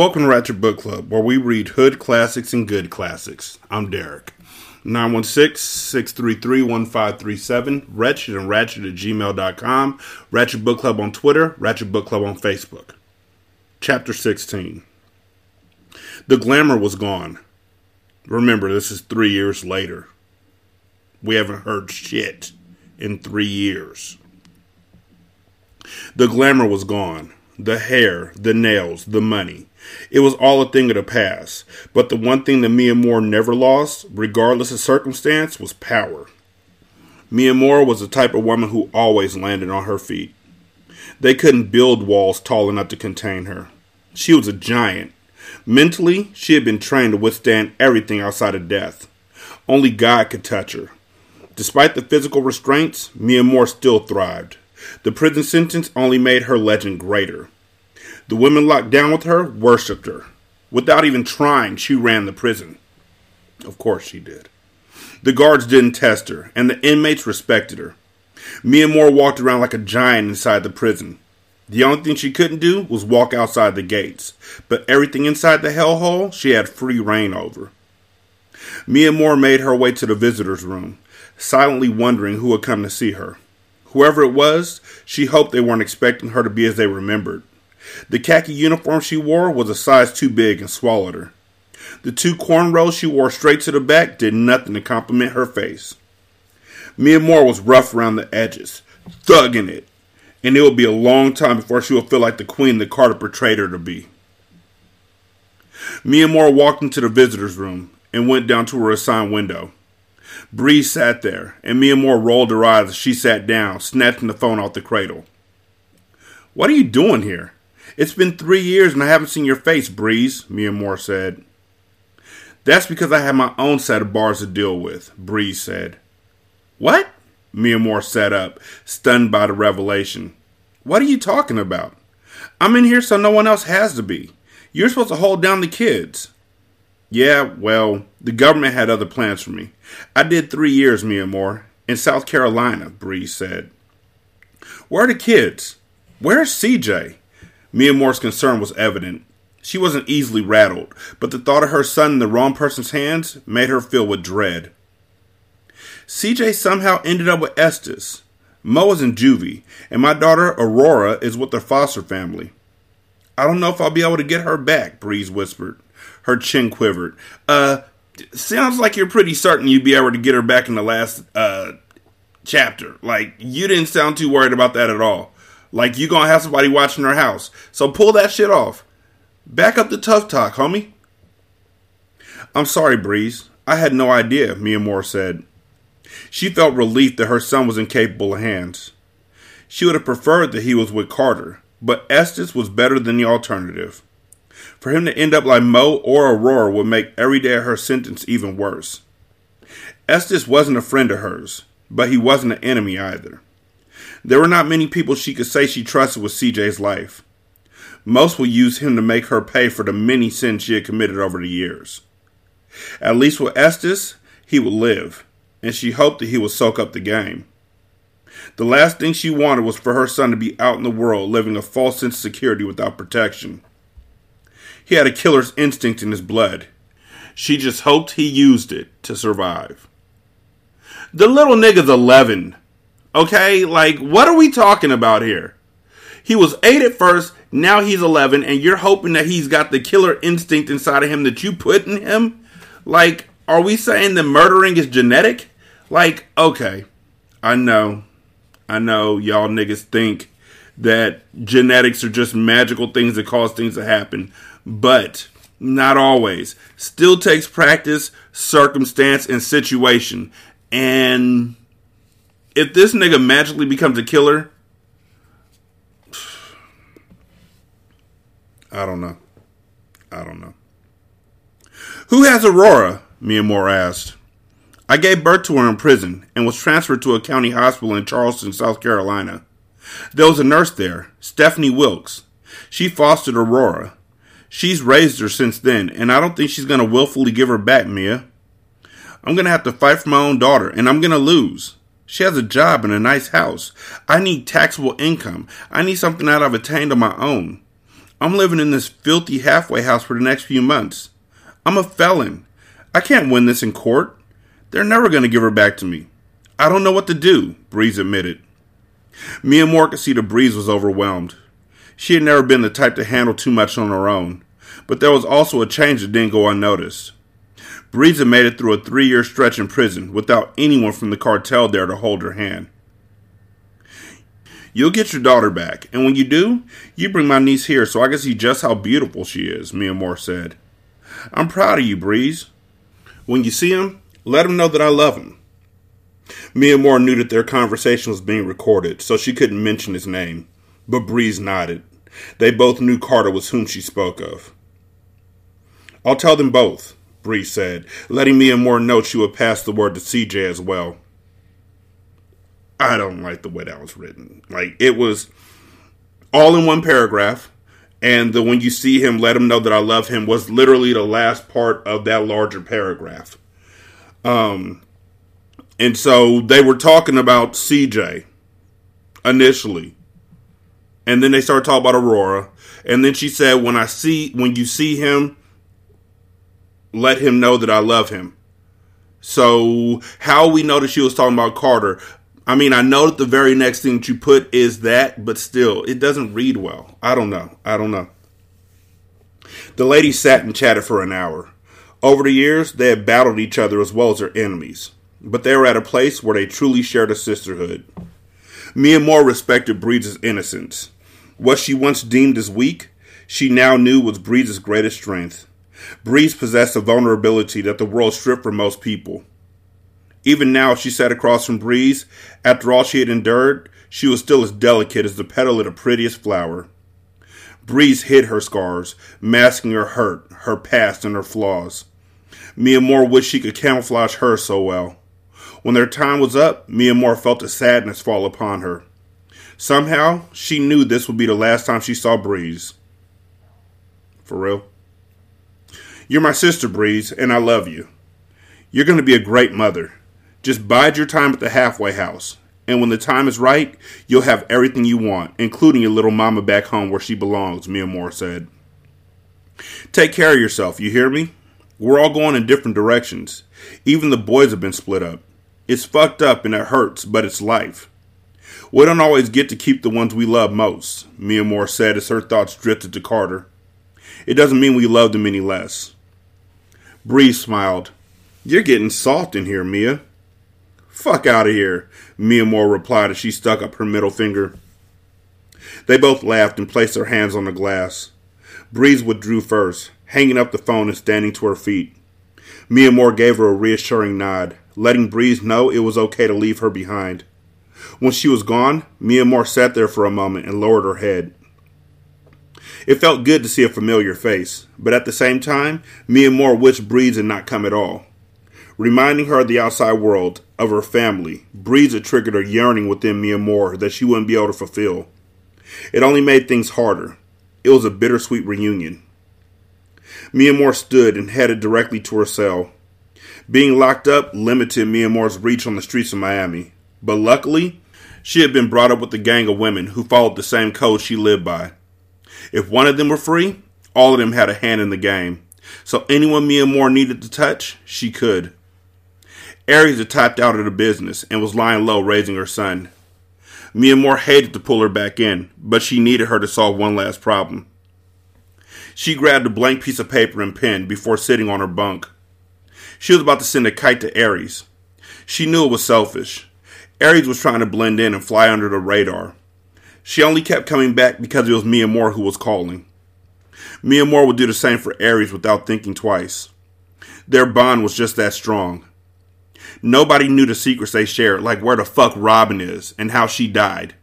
Welcome to Ratchet Book Club, where we read hood classics and good classics. I'm Derek. 916-633-1537, Ratchet and Ratchet at gmail.com, Ratchet Book Club on Twitter, Ratchet Book Club on Facebook. Chapter 16. The glamour was gone. Remember, this is three years later. We haven't heard shit in three years. The glamour was gone. The hair, the nails, the money. It was all a thing of the past, but the one thing that Mia Moore never lost, regardless of circumstance, was power. Mia Moore was the type of woman who always landed on her feet. They couldn't build walls tall enough to contain her. She was a giant. Mentally, she had been trained to withstand everything outside of death. Only God could touch her. Despite the physical restraints, Mia Moore still thrived. The prison sentence only made her legend greater. The women locked down with her worshipped her. Without even trying, she ran the prison. Of course she did. The guards didn't test her, and the inmates respected her. Mia Moore walked around like a giant inside the prison. The only thing she couldn't do was walk outside the gates, but everything inside the hellhole she had free reign over. Mia Moore made her way to the visitor's room, silently wondering who would come to see her. Whoever it was, she hoped they weren't expecting her to be as they remembered. The khaki uniform she wore was a size too big and swallowed her. The two cornrows she wore straight to the back did nothing to compliment her face. Mia Moore was rough around the edges, thugging it, and it would be a long time before she would feel like the queen that Carter portrayed her to be. Mia Moore walked into the visitor's room and went down to her assigned window. Bree sat there, and Mia Moore rolled her eyes as she sat down, snatching the phone off the cradle. What are you doing here? It's been three years and I haven't seen your face, Breeze, Mia Moore said. That's because I have my own set of bars to deal with, Breeze said. What? Mia Moore sat up, stunned by the revelation. What are you talking about? I'm in here so no one else has to be. You're supposed to hold down the kids. Yeah, well, the government had other plans for me. I did three years, Mia Moore, in South Carolina, Breeze said. Where are the kids? Where's CJ? Mia Moore's concern was evident. She wasn't easily rattled, but the thought of her son in the wrong person's hands made her feel with dread. CJ somehow ended up with Estes. Mo is in juvie, and my daughter Aurora is with the foster family. I don't know if I'll be able to get her back, Breeze whispered. Her chin quivered. Uh, sounds like you're pretty certain you'd be able to get her back in the last, uh, chapter. Like, you didn't sound too worried about that at all. Like you gonna have somebody watching her house. So pull that shit off. Back up the tough talk, homie. I'm sorry, Breeze. I had no idea, Mia Moore said. She felt relief that her son was in capable hands. She would have preferred that he was with Carter, but Estes was better than the alternative. For him to end up like Mo or Aurora would make every day of her sentence even worse. Estes wasn't a friend of hers, but he wasn't an enemy either. There were not many people she could say she trusted with CJ's life. Most would use him to make her pay for the many sins she had committed over the years. At least with Estes, he would live, and she hoped that he would soak up the game. The last thing she wanted was for her son to be out in the world living a false sense of security without protection. He had a killer's instinct in his blood. She just hoped he used it to survive. The little nigga's 11, Okay, like what are we talking about here? He was eight at first, now he's 11, and you're hoping that he's got the killer instinct inside of him that you put in him? Like, are we saying that murdering is genetic? Like, okay, I know, I know y'all niggas think that genetics are just magical things that cause things to happen, but not always. Still takes practice, circumstance, and situation. And if this nigga magically becomes a killer, I don't know. I don't know. Who has Aurora? Mia Moore asked. I gave birth to her in prison and was transferred to a county hospital in Charleston, South Carolina. There was a nurse there, Stephanie Wilkes. She fostered Aurora. She's raised her since then, and I don't think she's going to willfully give her back, Mia. I'm going to have to fight for my own daughter, and I'm going to lose. She has a job and a nice house. I need taxable income. I need something that I've attained on my own. I'm living in this filthy halfway house for the next few months. I'm a felon. I can't win this in court. They're never going to give her back to me. I don't know what to do, Breeze admitted. Mia Moore could see the Breeze was overwhelmed. She had never been the type to handle too much on her own, but there was also a change that didn't go unnoticed. Breeze had made it through a three year stretch in prison without anyone from the cartel there to hold her hand. You'll get your daughter back, and when you do, you bring my niece here so I can see just how beautiful she is, Mia Moore said. I'm proud of you, Breeze. When you see him, let him know that I love him. Mia Moore knew that their conversation was being recorded, so she couldn't mention his name, but Breeze nodded. They both knew Carter was whom she spoke of. I'll tell them both, Breeze said, letting Mia Moore know she would pass the word to CJ as well. I don't like the way that was written. Like, it was all in one paragraph, and the when you see him, let him know that I love him was literally the last part of that larger paragraph. Um, and so they were talking about CJ initially. And then they started talking about Aurora. And then she said, when I see, when you see him, let him know that I love him. So how we know that she was talking about Carter? I mean, I know that the very next thing that you put is that, but still, it doesn't read well. I don't know. I don't know. The ladies sat and chatted for an hour. Over the years, they had battled each other as well as their enemies, but they were at a place where they truly shared a sisterhood. Mia Moore respected Breeze's innocence. What she once deemed as weak, she now knew was Breeze's greatest strength. Breeze possessed a vulnerability that the world stripped from most people. Even now, she sat across from Breeze. After all she had endured, she was still as delicate as the petal of the prettiest flower. Breeze hid her scars, masking her hurt, her past, and her flaws. Mia Moore wished she could camouflage her so well. When their time was up, Mia Moore felt a sadness fall upon her. Somehow, she knew this would be the last time she saw Breeze. For real? You're my sister, Breeze, and I love you. You're going to be a great mother. Just bide your time at the halfway house, and when the time is right, you'll have everything you want, including your little mama back home where she belongs, Mia Moore said. Take care of yourself, you hear me? We're all going in different directions. Even the boys have been split up. It's fucked up and it hurts, but it's life. We don't always get to keep the ones we love most, Mia Moore said as her thoughts drifted to Carter. It doesn't mean we love them any less. Bree smiled. You're getting soft in here, Mia. Fuck out of here, Mia Moore replied as she stuck up her middle finger. They both laughed and placed their hands on the glass. Breeze withdrew first, hanging up the phone and standing to her feet. Mia Moore gave her a reassuring nod, letting Breeze know it was okay to leave her behind. When she was gone, Mia Moore sat there for a moment and lowered her head. It felt good to see a familiar face, but at the same time, Mia Moore wished Breeze had not come at all. Reminding her of the outside world, of her family, Breeze had triggered a yearning within Mia Moore that she wouldn't be able to fulfill. It only made things harder. It was a bittersweet reunion. Mia Moore stood and headed directly to her cell. Being locked up limited Mia Moore's reach on the streets of Miami, but luckily, she had been brought up with a gang of women who followed the same code she lived by. If one of them were free, all of them had a hand in the game. So anyone Mia Moore needed to touch, she could. Aries had tapped out of the business and was lying low raising her son. Mia Moore hated to pull her back in, but she needed her to solve one last problem. She grabbed a blank piece of paper and pen before sitting on her bunk. She was about to send a kite to Aries. She knew it was selfish. Aries was trying to blend in and fly under the radar. She only kept coming back because it was Mia Moore who was calling. Mia Moore would do the same for Aries without thinking twice. Their bond was just that strong. Nobody knew the secrets they shared, like where the fuck Robin is and how she died.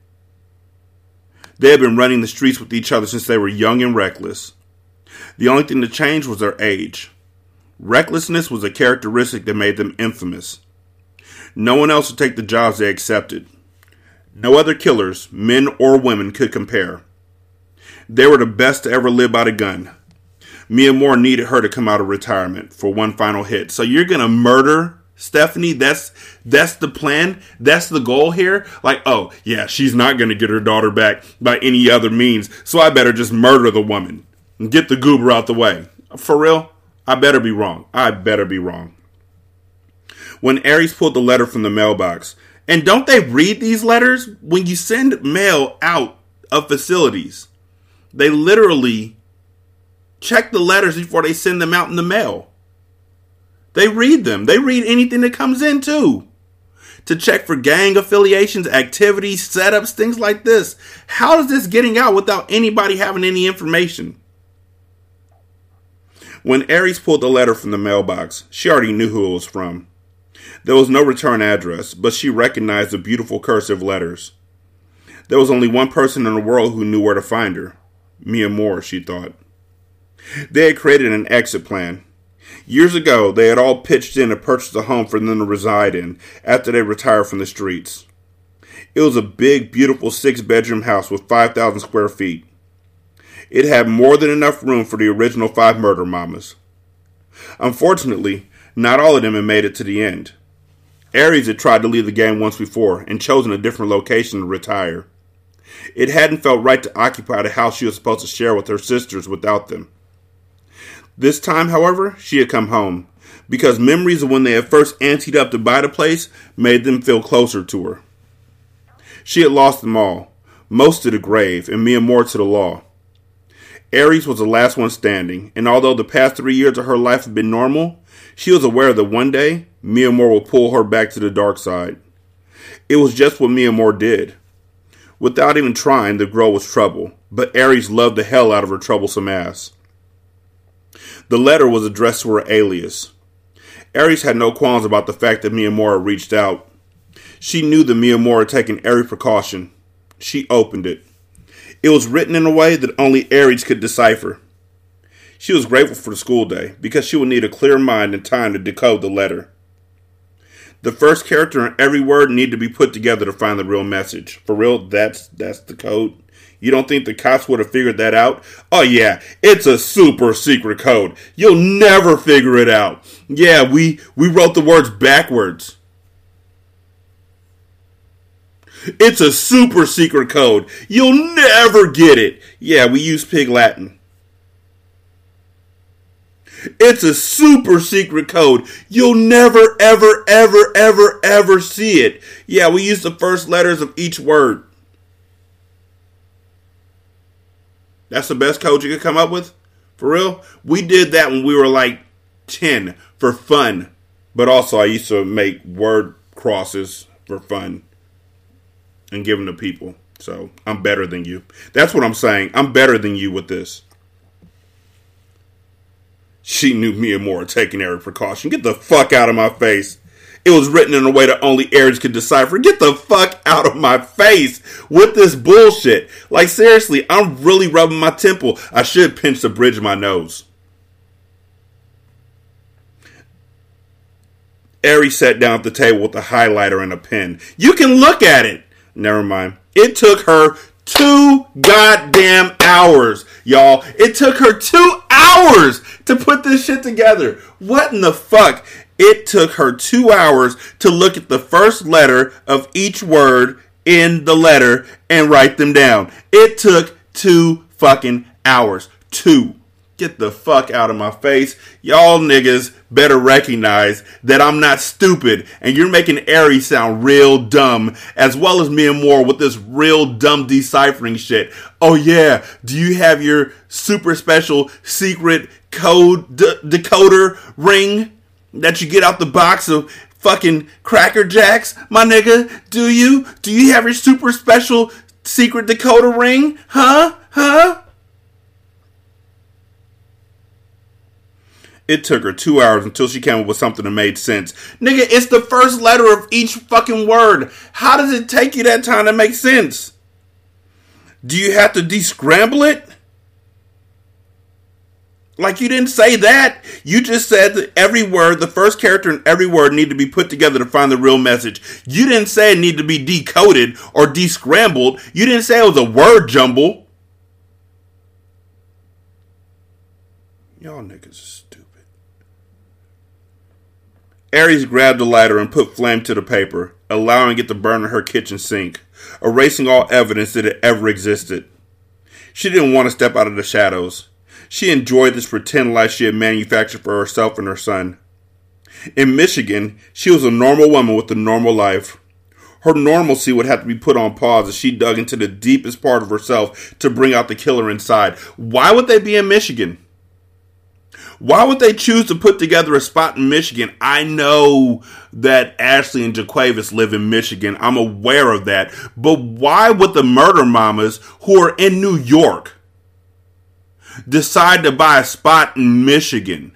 They had been running the streets with each other since they were young and reckless. The only thing that changed was their age. Recklessness was a characteristic that made them infamous. No one else would take the jobs they accepted. No other killers, men or women, could compare. They were the best to ever live by the gun. Mia Moore needed her to come out of retirement for one final hit. So you're gonna murder Stephanie? That's that's the plan. That's the goal here. Like, oh yeah, she's not gonna get her daughter back by any other means. So I better just murder the woman and get the goober out the way. For real? I better be wrong. I better be wrong. When Aries pulled the letter from the mailbox, and don't they read these letters when you send mail out of facilities? They literally check the letters before they send them out in the mail. They read them. They read anything that comes in too. To check for gang affiliations, activities, setups, things like this. How is this getting out without anybody having any information? When Aries pulled the letter from the mailbox, she already knew who it was from. There was no return address, but she recognized the beautiful cursive letters. There was only one person in the world who knew where to find her Mia Moore, she thought. They had created an exit plan. Years ago, they had all pitched in to purchase a home for them to reside in after they retired from the streets. It was a big, beautiful six bedroom house with 5,000 square feet. It had more than enough room for the original five murder mamas. Unfortunately, not all of them had made it to the end. Aries had tried to leave the game once before and chosen a different location to retire. It hadn't felt right to occupy the house she was supposed to share with her sisters without them. This time, however, she had come home because memories of when they had first anteed up to buy the place made them feel closer to her. She had lost them all, most to the grave and Mia Moore to the law. Aries was the last one standing, and although the past three years of her life had been normal, she was aware that one day Mia Moore would pull her back to the dark side. It was just what Mia Moore did. Without even trying, the girl was trouble, but Aries loved the hell out of her troublesome ass. The letter was addressed to her alias. Aries had no qualms about the fact that Mia Moore reached out. She knew that Mia Moore had taken every precaution. She opened it. It was written in a way that only Aries could decipher. She was grateful for the school day because she would need a clear mind and time to decode the letter. The first character and every word need to be put together to find the real message. For real, that's that's the code. You don't think the cops would have figured that out? Oh yeah, it's a super secret code. You'll never figure it out. Yeah, we we wrote the words backwards. It's a super secret code. You'll never get it. Yeah, we use Pig Latin. It's a super secret code. You'll never, ever, ever, ever, ever see it. Yeah, we use the first letters of each word. That's the best code you could come up with? For real? We did that when we were like 10 for fun. But also, I used to make word crosses for fun and give them to people. So I'm better than you. That's what I'm saying. I'm better than you with this. She knew Mia Moore taking every precaution. Get the fuck out of my face. It was written in a way that only Aries could decipher. Get the fuck out of my face with this bullshit. Like, seriously, I'm really rubbing my temple. I should pinch the bridge of my nose. Aries sat down at the table with a highlighter and a pen. You can look at it. Never mind. It took her two goddamn hours, y'all. It took her two hours to put this shit together. What in the fuck? It took her two hours to look at the first letter of each word in the letter and write them down. It took two fucking hours. Two. Get the fuck out of my face. Y'all niggas better recognize that I'm not stupid and you're making Aries sound real dumb, as well as Mia Moore with this real dumb deciphering shit. Oh yeah, do you have your super special secret code d- decoder ring that you get out the box of fucking Cracker Jacks, my nigga? Do you? Do you have your super special secret decoder ring? Huh? Huh? It took her two hours until she came up with something that made sense. Nigga, it's the first letter of each fucking word. How does it take you that time to make sense? Do you have to descramble it? Like you didn't say that. You just said that every word, the first character in every word need to be put together to find the real message. You didn't say it needed to be decoded or descrambled. You didn't say it was a word jumble. Y'all niggas stupid. Aries grabbed a lighter and put flame to the paper, allowing it to burn in her kitchen sink, erasing all evidence that it ever existed. She didn't want to step out of the shadows. She enjoyed this pretend life she had manufactured for herself and her son. In Michigan, she was a normal woman with a normal life. Her normalcy would have to be put on pause as she dug into the deepest part of herself to bring out the killer inside. Why would they be in Michigan? Why would they choose to put together a spot in Michigan? I know that Ashley and Jaquavis live in Michigan. I'm aware of that. But why would the murder mamas who are in New York decide to buy a spot in Michigan?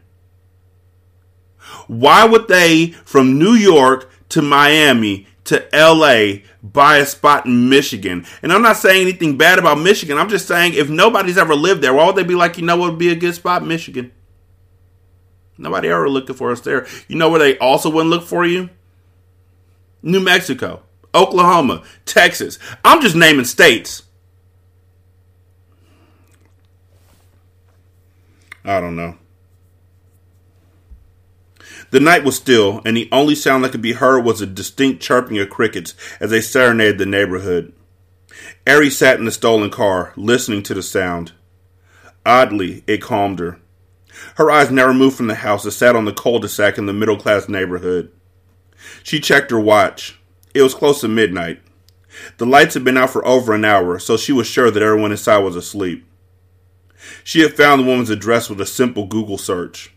Why would they from New York to Miami to LA buy a spot in Michigan? And I'm not saying anything bad about Michigan. I'm just saying if nobody's ever lived there, why would they be like, you know what would be a good spot? Michigan. Nobody ever looking for us there. You know where they also wouldn't look for you? New Mexico, Oklahoma, Texas. I'm just naming states. I don't know. The night was still, and the only sound that could be heard was a distinct chirping of crickets as they serenaded the neighborhood. Aries sat in the stolen car, listening to the sound. Oddly, it calmed her. Her eyes never moved from the house that sat on the cul-de-sac in the middle-class neighborhood. She checked her watch. It was close to midnight. The lights had been out for over an hour, so she was sure that everyone inside was asleep. She had found the woman's address with a simple Google search.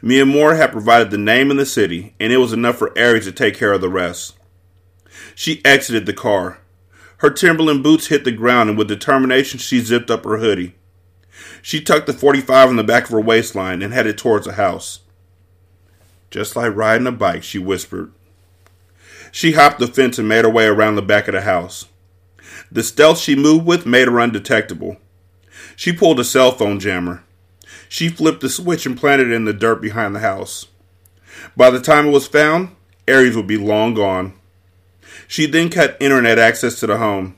Mia Moore had provided the name and the city, and it was enough for Aries to take care of the rest. She exited the car. Her Timberland boots hit the ground, and with determination she zipped up her hoodie. She tucked the 45 in the back of her waistline and headed towards the house. Just like riding a bike, she whispered. She hopped the fence and made her way around the back of the house. The stealth she moved with made her undetectable. She pulled a cell phone jammer. She flipped the switch and planted it in the dirt behind the house. By the time it was found, Aries would be long gone. She then cut internet access to the home.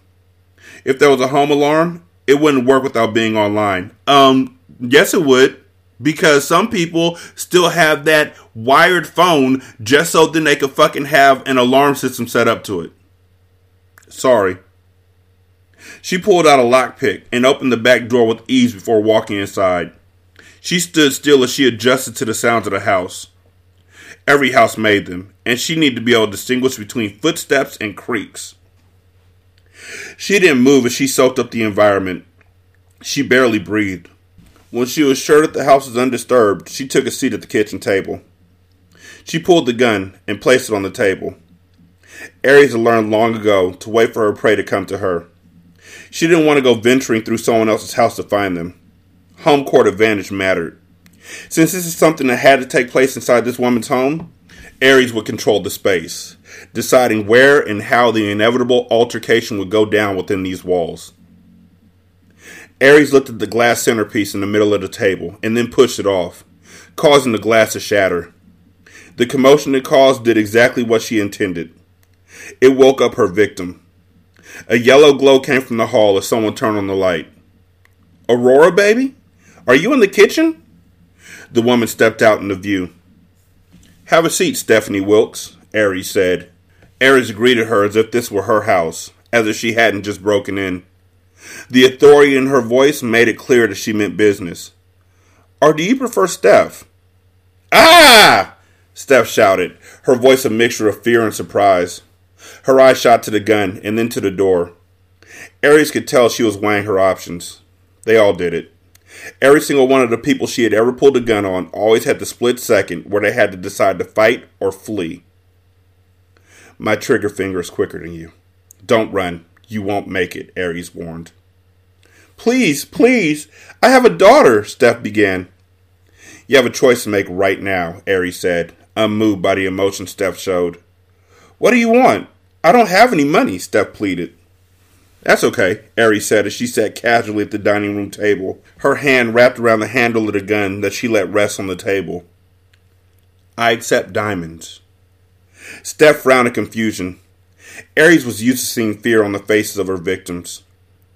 If there was a home alarm, it wouldn't work without being online. Um, yes, it would. Because some people still have that wired phone just so then they could fucking have an alarm system set up to it. Sorry. She pulled out a lockpick and opened the back door with ease before walking inside. She stood still as she adjusted to the sounds of the house. Every house made them, and she needed to be able to distinguish between footsteps and creaks. She didn't move as she soaked up the environment. She barely breathed. When she was sure that the house was undisturbed, she took a seat at the kitchen table. She pulled the gun and placed it on the table. Aries had learned long ago to wait for her prey to come to her. She didn't want to go venturing through someone else's house to find them. Home court advantage mattered. Since this is something that had to take place inside this woman's home, Aries would control the space deciding where and how the inevitable altercation would go down within these walls. Aries looked at the glass centerpiece in the middle of the table and then pushed it off, causing the glass to shatter. The commotion it caused did exactly what she intended. It woke up her victim. A yellow glow came from the hall as someone turned on the light. Aurora, baby? Are you in the kitchen? The woman stepped out into view. Have a seat, Stephanie Wilkes, Aries said. Aries greeted her as if this were her house, as if she hadn't just broken in. The authority in her voice made it clear that she meant business. Or do you prefer Steph? Ah! Steph shouted, her voice a mixture of fear and surprise. Her eyes shot to the gun and then to the door. Aries could tell she was weighing her options. They all did it. Every single one of the people she had ever pulled a gun on always had the split second where they had to decide to fight or flee. My trigger finger is quicker than you. Don't run. You won't make it, Aries warned. Please, please, I have a daughter, Steph began. You have a choice to make right now, Aries said, unmoved by the emotion Steph showed. What do you want? I don't have any money, Steph pleaded. That's okay, Aries said as she sat casually at the dining room table, her hand wrapped around the handle of the gun that she let rest on the table. I accept diamonds. Steph frowned in confusion. Aries was used to seeing fear on the faces of her victims.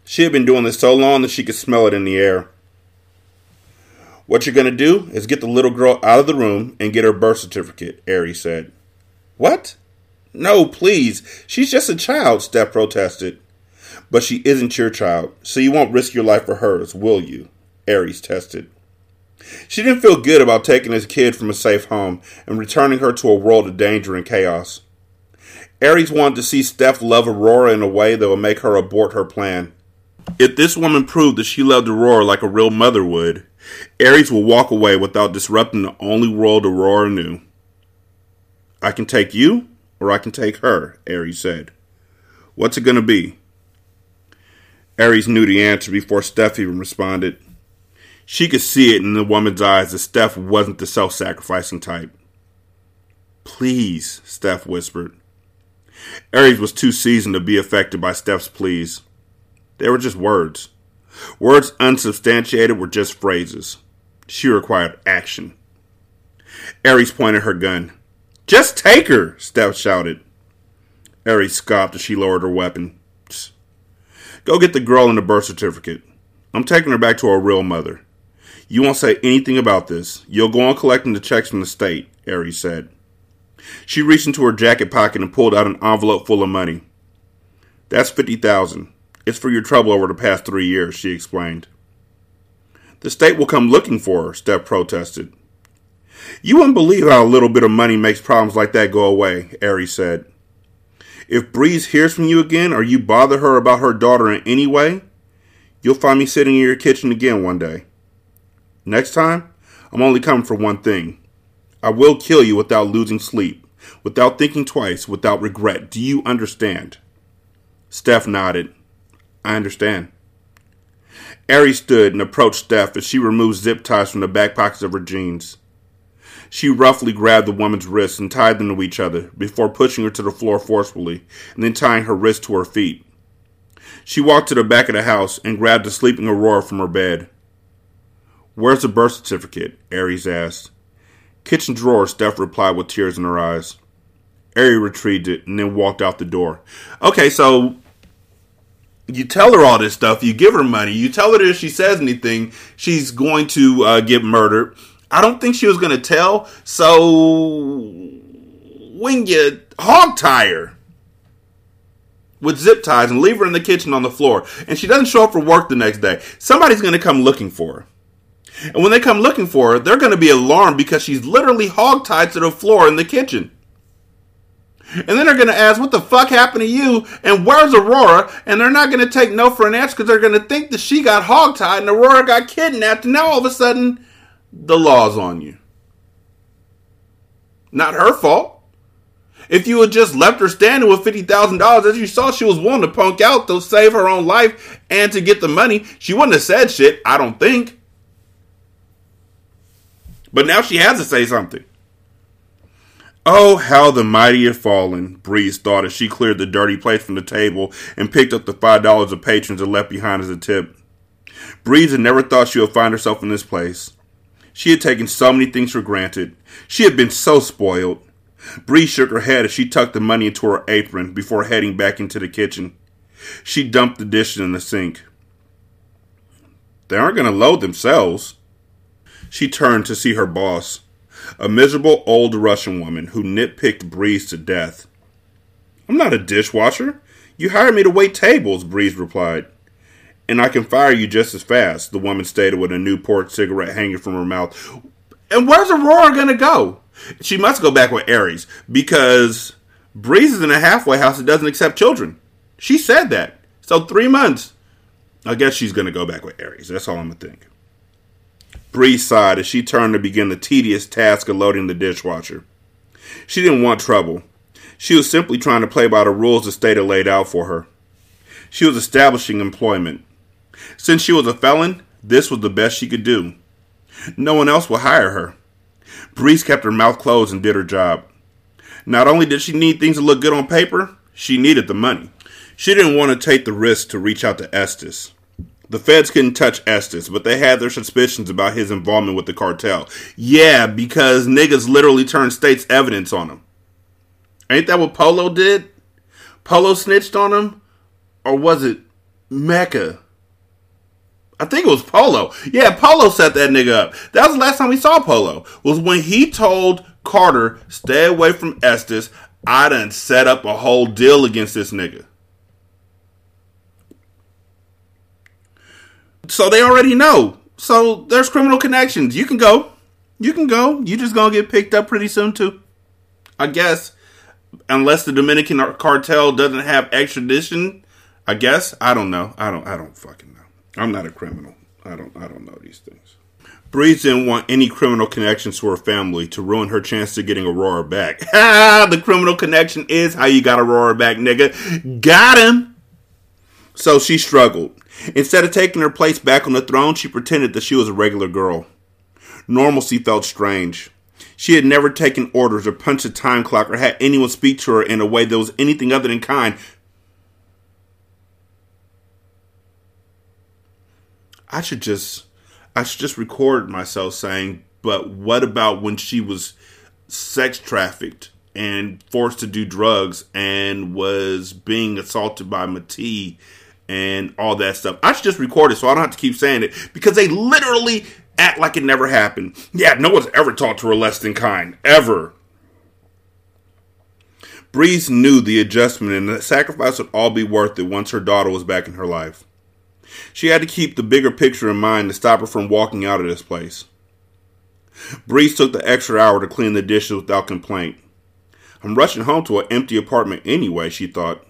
She had been doing this so long that she could smell it in the air. What you're going to do is get the little girl out of the room and get her birth certificate, Aries said. What? No, please. She's just a child, Steph protested. But she isn't your child, so you won't risk your life for hers, will you? Aries tested. She didn't feel good about taking his kid from a safe home and returning her to a world of danger and chaos. Aries wanted to see Steph love Aurora in a way that would make her abort her plan. If this woman proved that she loved Aurora like a real mother would, Aries will walk away without disrupting the only world Aurora knew. I can take you, or I can take her, Aries said. What's it going to be? Aries knew the answer before Steph even responded. She could see it in the woman's eyes that Steph wasn't the self sacrificing type. Please, Steph whispered. Aries was too seasoned to be affected by Steph's pleas. They were just words. Words unsubstantiated were just phrases. She required action. Aries pointed her gun. Just take her, Steph shouted. Aries scoffed as she lowered her weapon. Go get the girl and the birth certificate. I'm taking her back to her real mother. You won't say anything about this. You'll go on collecting the checks from the state, Aries said. She reached into her jacket pocket and pulled out an envelope full of money. That's fifty thousand. It's for your trouble over the past three years, she explained. The state will come looking for her, Steph protested. You wouldn't believe how a little bit of money makes problems like that go away, Aries said. If Breeze hears from you again or you bother her about her daughter in any way, you'll find me sitting in your kitchen again one day. Next time, I'm only coming for one thing I will kill you without losing sleep, without thinking twice, without regret. Do you understand? Steph nodded. I understand. Aries stood and approached Steph as she removed zip ties from the back pockets of her jeans. She roughly grabbed the woman's wrists and tied them to each other before pushing her to the floor forcefully and then tying her wrists to her feet. She walked to the back of the house and grabbed the sleeping Aurora from her bed. Where's the birth certificate? Aries asked. Kitchen drawer, Steph replied with tears in her eyes. Ari retrieved it and then walked out the door. Okay, so you tell her all this stuff, you give her money, you tell her that if she says anything, she's going to uh, get murdered. I don't think she was going to tell, so when you hog tie her with zip ties and leave her in the kitchen on the floor, and she doesn't show up for work the next day, somebody's going to come looking for her. And when they come looking for her, they're going to be alarmed because she's literally hogtied to the floor in the kitchen. And then they're going to ask, what the fuck happened to you? And where's Aurora? And they're not going to take no for an answer because they're going to think that she got hogtied and Aurora got kidnapped. And now all of a sudden, the law's on you. Not her fault. If you had just left her standing with $50,000, as you saw, she was willing to punk out to save her own life and to get the money. She wouldn't have said shit, I don't think. But now she has to say something. Oh, how the mighty have fallen, Breeze thought as she cleared the dirty plates from the table and picked up the five dollars of patrons had left behind as a tip. Breeze had never thought she would find herself in this place. She had taken so many things for granted. She had been so spoiled. Breeze shook her head as she tucked the money into her apron before heading back into the kitchen. She dumped the dishes in the sink. They aren't going to load themselves. She turned to see her boss, a miserable old Russian woman who nitpicked Breeze to death. I'm not a dishwasher. You hired me to wait tables, Breeze replied. and I can fire you just as fast, the woman stated with a Newport cigarette hanging from her mouth. And where's Aurora gonna go? She must go back with Aries because Breeze is in a halfway house that doesn't accept children. She said that. So three months. I guess she's gonna go back with Aries. That's all I'm gonna think. Breeze sighed as she turned to begin the tedious task of loading the dishwasher. She didn't want trouble. She was simply trying to play by the rules the state had laid out for her. She was establishing employment. Since she was a felon, this was the best she could do. No one else would hire her. Breeze kept her mouth closed and did her job. Not only did she need things to look good on paper, she needed the money. She didn't want to take the risk to reach out to Estes. The feds couldn't touch Estes, but they had their suspicions about his involvement with the cartel. Yeah, because niggas literally turned state's evidence on him. Ain't that what Polo did? Polo snitched on him? Or was it Mecca? I think it was Polo. Yeah, Polo set that nigga up. That was the last time we saw Polo. Was when he told Carter, stay away from Estes. I done set up a whole deal against this nigga. So they already know. So there's criminal connections. You can go. You can go. You just gonna get picked up pretty soon too. I guess. Unless the Dominican cartel doesn't have extradition. I guess. I don't know. I don't I don't fucking know. I'm not a criminal. I don't I don't know these things. Breeze didn't want any criminal connections to her family to ruin her chance to getting Aurora back. The criminal connection is how you got Aurora back, nigga. Got him! So she struggled. Instead of taking her place back on the throne, she pretended that she was a regular girl. Normalcy felt strange. She had never taken orders or punched a time clock or had anyone speak to her in a way that was anything other than kind. I should just I should just record myself saying, but what about when she was sex trafficked and forced to do drugs and was being assaulted by Ma'Tee and all that stuff. I should just record it so I don't have to keep saying it because they literally act like it never happened. Yeah, no one's ever talked to her less than kind. Ever. Breeze knew the adjustment and the sacrifice would all be worth it once her daughter was back in her life. She had to keep the bigger picture in mind to stop her from walking out of this place. Breeze took the extra hour to clean the dishes without complaint. I'm rushing home to an empty apartment anyway, she thought.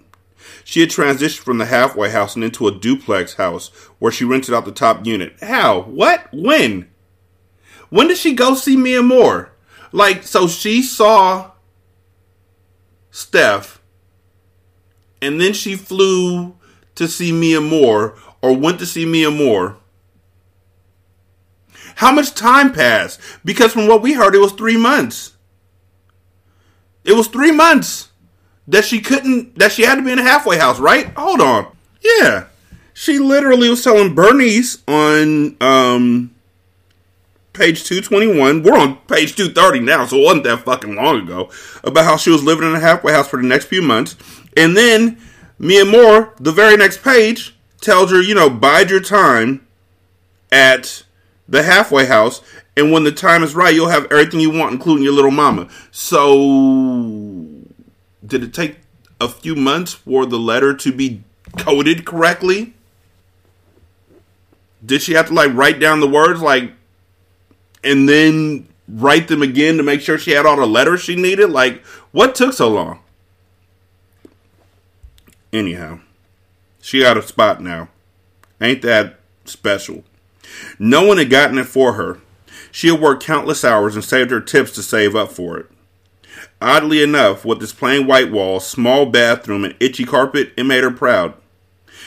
She had transitioned from the halfway house and into a duplex house where she rented out the top unit. How? What? When? When did she go see Mia Moore? Like, so she saw Steph and then she flew to see Mia Moore or went to see Mia Moore. How much time passed? Because from what we heard, it was three months. It was three months that she couldn't that she had to be in a halfway house, right? Hold on. Yeah. She literally was telling Bernice on um page 221. We're on page 230 now, so it wasn't that fucking long ago. About how she was living in a halfway house for the next few months. And then Mia Moore, the very next page, tells her, you know, bide your time at the halfway house, and when the time is right, you'll have everything you want, including your little mama. So did it take a few months for the letter to be coded correctly? Did she have to like write down the words like and then write them again to make sure she had all the letters she needed? Like what took so long? Anyhow, she got a spot now. Ain't that special? No one had gotten it for her. She had worked countless hours and saved her tips to save up for it. Oddly enough, with its plain white walls, small bathroom, and itchy carpet, it made her proud.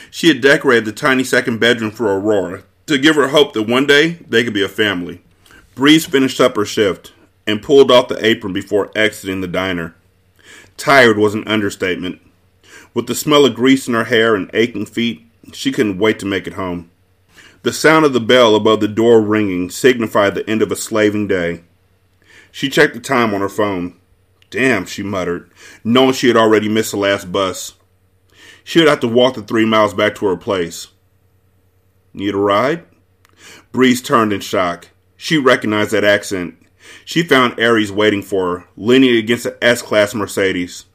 She had decorated the tiny second bedroom for Aurora to give her hope that one day they could be a family. Breeze finished up her shift and pulled off the apron before exiting the diner. Tired was an understatement. With the smell of grease in her hair and aching feet, she couldn't wait to make it home. The sound of the bell above the door ringing signified the end of a slaving day. She checked the time on her phone. Damn, she muttered, knowing she had already missed the last bus. She would have to walk the three miles back to her place. Need a ride? Breeze turned in shock. She recognized that accent. She found Aries waiting for her, leaning against an S Class Mercedes.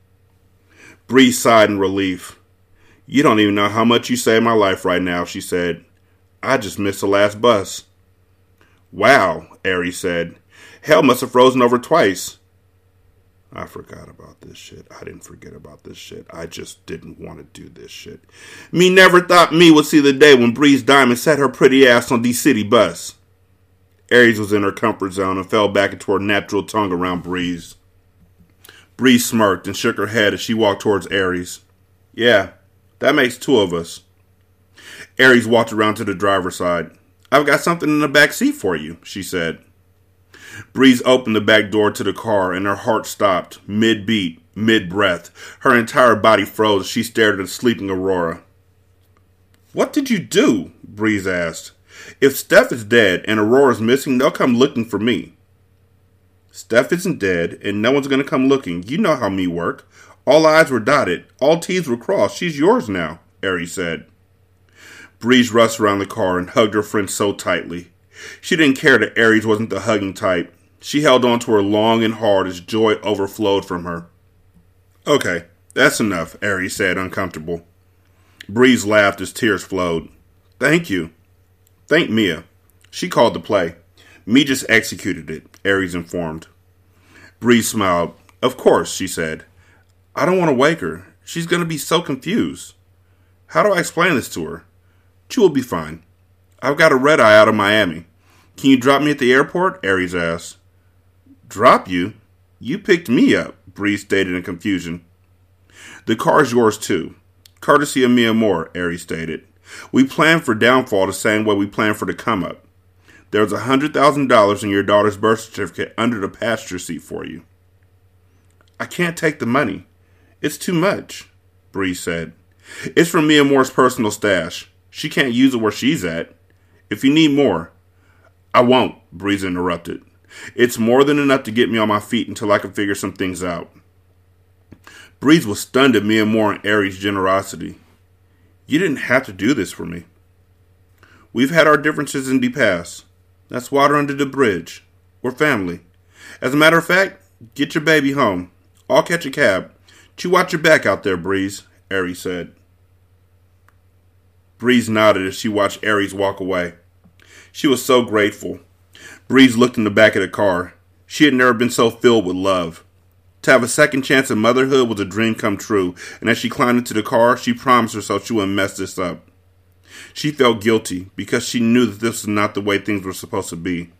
Breeze sighed in relief. You don't even know how much you saved my life right now, she said. I just missed the last bus. Wow, Aries said. Hell must have frozen over twice. I forgot about this shit. I didn't forget about this shit. I just didn't want to do this shit. Me never thought me would see the day when Breeze Diamond sat her pretty ass on the city bus. Aries was in her comfort zone and fell back into her natural tongue around Breeze. Breeze smirked and shook her head as she walked towards Aries. Yeah, that makes two of us. Aries walked around to the driver's side. I've got something in the back seat for you, she said. Breeze opened the back door to the car and her heart stopped, mid beat, mid breath. Her entire body froze as she stared at the sleeping Aurora. What did you do? Breeze asked. If Steph is dead and Aurora's missing, they'll come looking for me. Steph isn't dead, and no one's going to come looking. You know how me work. All I's were dotted, all T's were crossed. She's yours now, Aries said. Breeze rushed around the car and hugged her friend so tightly. She didn't care that Aries wasn't the hugging type. She held on to her long and hard as joy overflowed from her. Okay, that's enough, Aries said, uncomfortable. Breeze laughed as tears flowed. Thank you. Thank Mia. She called the play. Me just executed it, Aries informed. Breeze smiled. Of course, she said. I don't want to wake her. She's going to be so confused. How do I explain this to her? She will be fine. I've got a red eye out of Miami. Can you drop me at the airport? Aries asked. Drop you? You picked me up, Breeze stated in confusion. The car's yours too. Courtesy of Mia Moore, Aries stated. We plan for downfall the same way we plan for the come up. There's a hundred thousand dollars in your daughter's birth certificate under the passenger seat for you. I can't take the money. It's too much, Breeze said. It's from Mia Moore's personal stash. She can't use it where she's at. If you need more, I won't, Breeze interrupted. It's more than enough to get me on my feet until I can figure some things out. Breeze was stunned at Mia Moore and Aries' generosity. You didn't have to do this for me. We've had our differences in the past. That's water under the bridge. We're family. As a matter of fact, get your baby home. I'll catch a cab. You watch your back out there, Breeze, Aries said. Breeze nodded as she watched Aries walk away. She was so grateful. Breeze looked in the back of the car. She had never been so filled with love. To have a second chance at motherhood was a dream come true, and as she climbed into the car, she promised herself she wouldn't mess this up. She felt guilty because she knew that this was not the way things were supposed to be.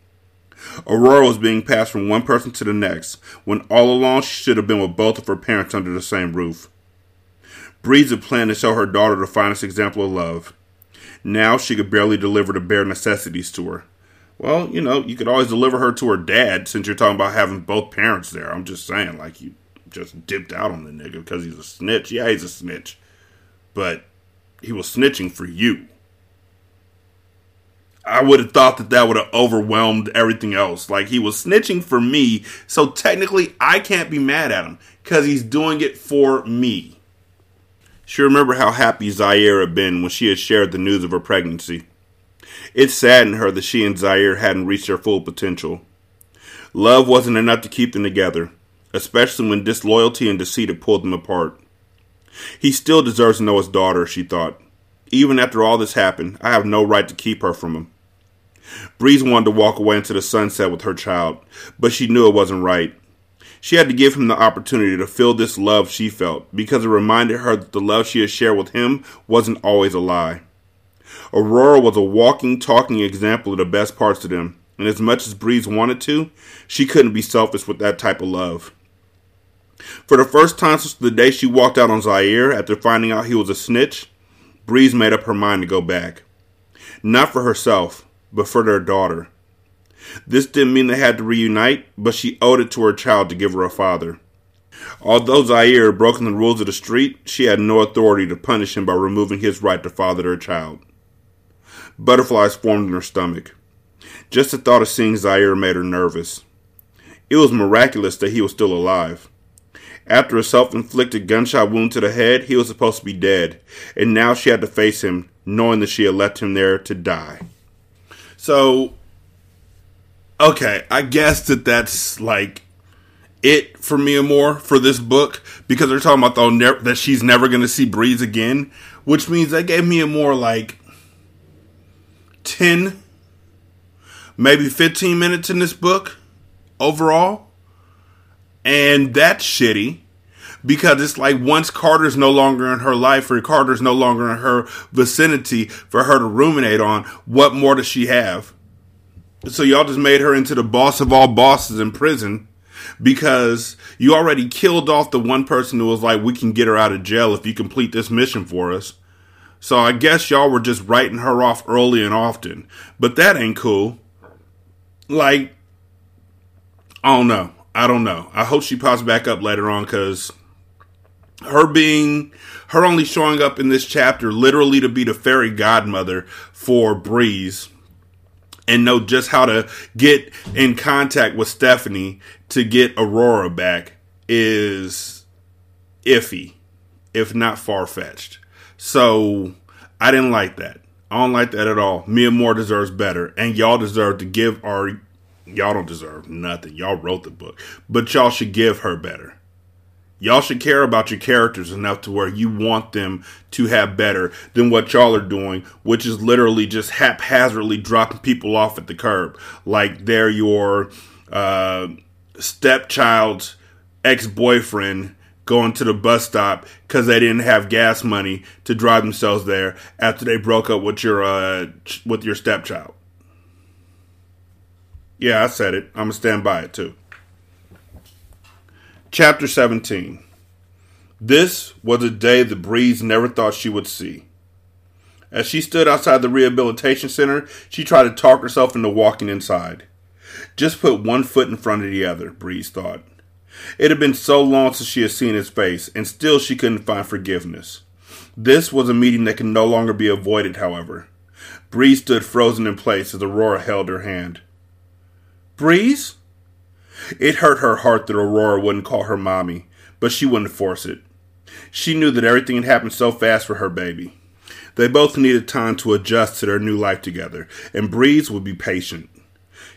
Aurora was being passed from one person to the next, when all along she should have been with both of her parents under the same roof. Breeze had planned to show her daughter the finest example of love. Now she could barely deliver the bare necessities to her. Well, you know, you could always deliver her to her dad since you're talking about having both parents there. I'm just saying, like, you just dipped out on the nigga because he's a snitch. Yeah, he's a snitch. But he was snitching for you. I would have thought that that would have overwhelmed everything else. Like he was snitching for me, so technically I can't be mad at him because he's doing it for me. She remembered how happy Zaire had been when she had shared the news of her pregnancy. It saddened her that she and Zaire hadn't reached their full potential. Love wasn't enough to keep them together, especially when disloyalty and deceit had pulled them apart. He still deserves to know his daughter, she thought. Even after all this happened, I have no right to keep her from him. Breeze wanted to walk away into the sunset with her child, but she knew it wasn't right. She had to give him the opportunity to feel this love she felt because it reminded her that the love she had shared with him wasn't always a lie. Aurora was a walking, talking example of the best parts of them, and as much as Breeze wanted to, she couldn't be selfish with that type of love. For the first time since the day she walked out on Zaire after finding out he was a snitch, Breeze made up her mind to go back. Not for herself, but for their daughter. This didn't mean they had to reunite, but she owed it to her child to give her a father. Although Zaire had broken the rules of the street, she had no authority to punish him by removing his right to father her child. Butterflies formed in her stomach. Just the thought of seeing Zaire made her nervous. It was miraculous that he was still alive. After a self inflicted gunshot wound to the head, he was supposed to be dead, and now she had to face him, knowing that she had left him there to die. So, okay, I guess that that's like it for Mia Moore for this book because they're talking about ne- that she's never going to see Breeze again, which means they gave Mia Moore like 10 maybe 15 minutes in this book overall. And that's shitty because it's like once Carter's no longer in her life or Carter's no longer in her vicinity for her to ruminate on, what more does she have? So y'all just made her into the boss of all bosses in prison because you already killed off the one person who was like, we can get her out of jail if you complete this mission for us. So I guess y'all were just writing her off early and often. But that ain't cool. Like, I don't know. I don't know. I hope she pops back up later on because her being, her only showing up in this chapter literally to be the fairy godmother for Breeze and know just how to get in contact with Stephanie to get Aurora back is iffy, if not far fetched. So I didn't like that. I don't like that at all. Mia Moore deserves better, and y'all deserve to give our. Y'all don't deserve nothing. Y'all wrote the book, but y'all should give her better. Y'all should care about your characters enough to where you want them to have better than what y'all are doing, which is literally just haphazardly dropping people off at the curb. Like they're your uh, stepchild's ex boyfriend going to the bus stop because they didn't have gas money to drive themselves there after they broke up with your uh, with your stepchild. Yeah, I said it. I'm gonna stand by it too. Chapter 17 This was a day the Breeze never thought she would see. As she stood outside the rehabilitation center, she tried to talk herself into walking inside. Just put one foot in front of the other, Breeze thought. It had been so long since she had seen his face, and still she couldn't find forgiveness. This was a meeting that could no longer be avoided, however. Breeze stood frozen in place as Aurora held her hand. Breeze? It hurt her heart that Aurora wouldn't call her mommy, but she wouldn't force it. She knew that everything had happened so fast for her baby. They both needed time to adjust to their new life together, and Breeze would be patient.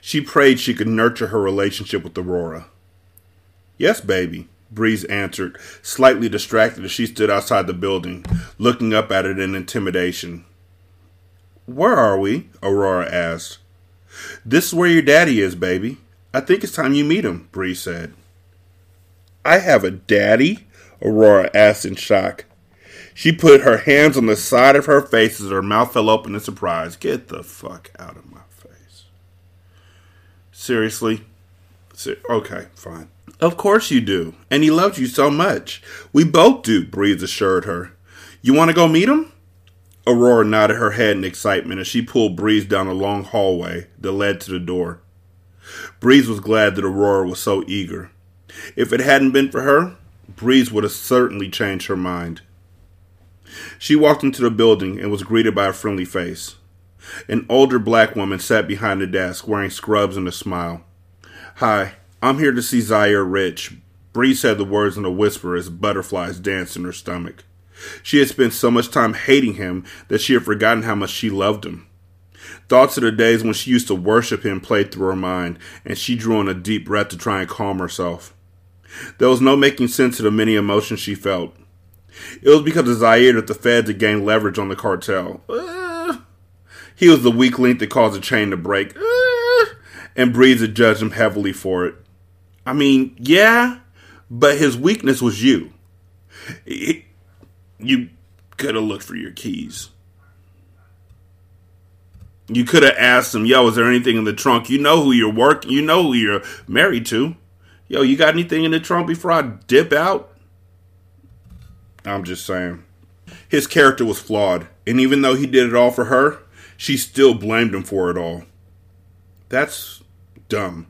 She prayed she could nurture her relationship with Aurora. Yes, baby, Breeze answered, slightly distracted as she stood outside the building, looking up at it in intimidation. Where are we? Aurora asked. This is where your daddy is, baby. I think it's time you meet him, Bree said. I have a daddy? Aurora asked in shock. She put her hands on the side of her face as her mouth fell open in surprise. Get the fuck out of my face. Seriously? Okay, fine. Of course you do. And he loves you so much. We both do, Breeze assured her. You want to go meet him? Aurora nodded her head in excitement as she pulled Breeze down a long hallway that led to the door. Breeze was glad that Aurora was so eager. If it hadn't been for her, Breeze would have certainly changed her mind. She walked into the building and was greeted by a friendly face. An older black woman sat behind the desk wearing scrubs and a smile. Hi, I'm here to see Zaire Rich. Breeze said the words in a whisper as butterflies danced in her stomach. She had spent so much time hating him that she had forgotten how much she loved him. Thoughts of the days when she used to worship him played through her mind, and she drew in a deep breath to try and calm herself. There was no making sense of the many emotions she felt. It was because of Zaire that the feds had gained leverage on the cartel. Uh, he was the weak link that caused the chain to break, uh, and Breeze had judged him heavily for it. I mean, yeah, but his weakness was you. It, you could have looked for your keys. You could have asked him, yo, is there anything in the trunk? You know who you're working, you know who you're married to. Yo, you got anything in the trunk before I dip out? I'm just saying. His character was flawed, and even though he did it all for her, she still blamed him for it all. That's dumb.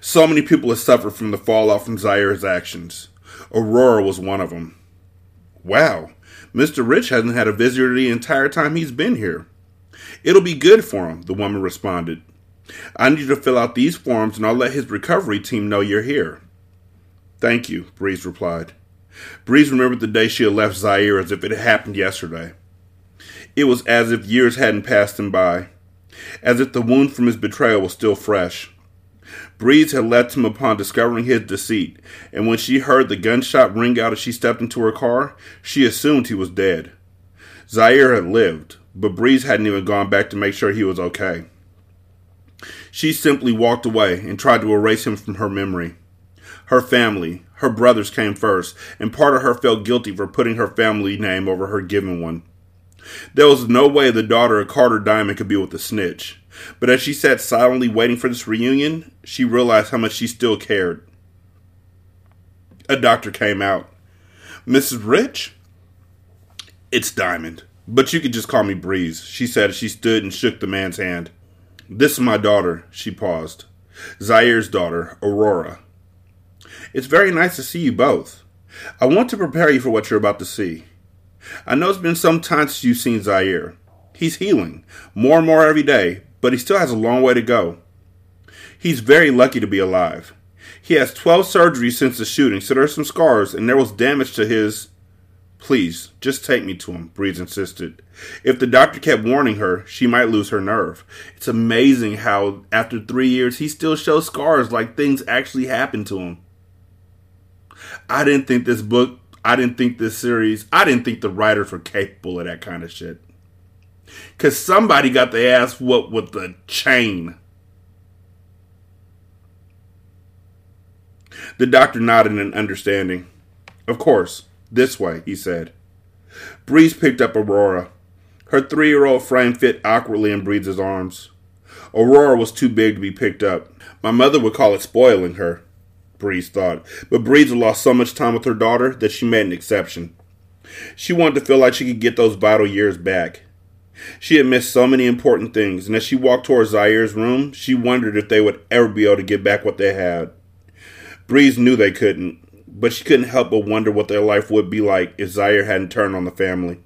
So many people have suffered from the fallout from Zaire's actions. Aurora was one of them. Wow, Mr. Rich hasn't had a visitor the entire time he's been here. It'll be good for him, the woman responded. I need you to fill out these forms and I'll let his recovery team know you're here. Thank you, Breeze replied. Breeze remembered the day she had left Zaire as if it had happened yesterday. It was as if years hadn't passed him by, as if the wound from his betrayal was still fresh. Breeze had left him upon discovering his deceit, and when she heard the gunshot ring out as she stepped into her car, she assumed he was dead. Zaire had lived, but Breeze hadn't even gone back to make sure he was okay. She simply walked away and tried to erase him from her memory. Her family, her brothers came first, and part of her felt guilty for putting her family name over her given one. There was no way the daughter of Carter Diamond could be with a snitch. But as she sat silently waiting for this reunion, she realized how much she still cared. A doctor came out. Mrs. Rich? It's Diamond, but you could just call me Breeze, she said as she stood and shook the man's hand. This is my daughter, she paused. Zaire's daughter, Aurora. It's very nice to see you both. I want to prepare you for what you're about to see. I know it's been some time since you've seen Zaire. He's healing, more and more every day, but he still has a long way to go. He's very lucky to be alive. He has 12 surgeries since the shooting, so there are some scars, and there was damage to his. Please, just take me to him, Breeze insisted. If the doctor kept warning her, she might lose her nerve. It's amazing how, after three years, he still shows scars like things actually happened to him. I didn't think this book, I didn't think this series, I didn't think the writers were capable of that kind of shit. Because somebody got their ass what with the chain. The doctor nodded in understanding. Of course, this way, he said. Breeze picked up Aurora. Her three year old frame fit awkwardly in Breeze's arms. Aurora was too big to be picked up. My mother would call it spoiling her, Breeze thought, but Breeze had lost so much time with her daughter that she made an exception. She wanted to feel like she could get those vital years back. She had missed so many important things, and as she walked towards Zaire's room, she wondered if they would ever be able to get back what they had. Breeze knew they couldn't, but she couldn't help but wonder what their life would be like if Zaire hadn't turned on the family.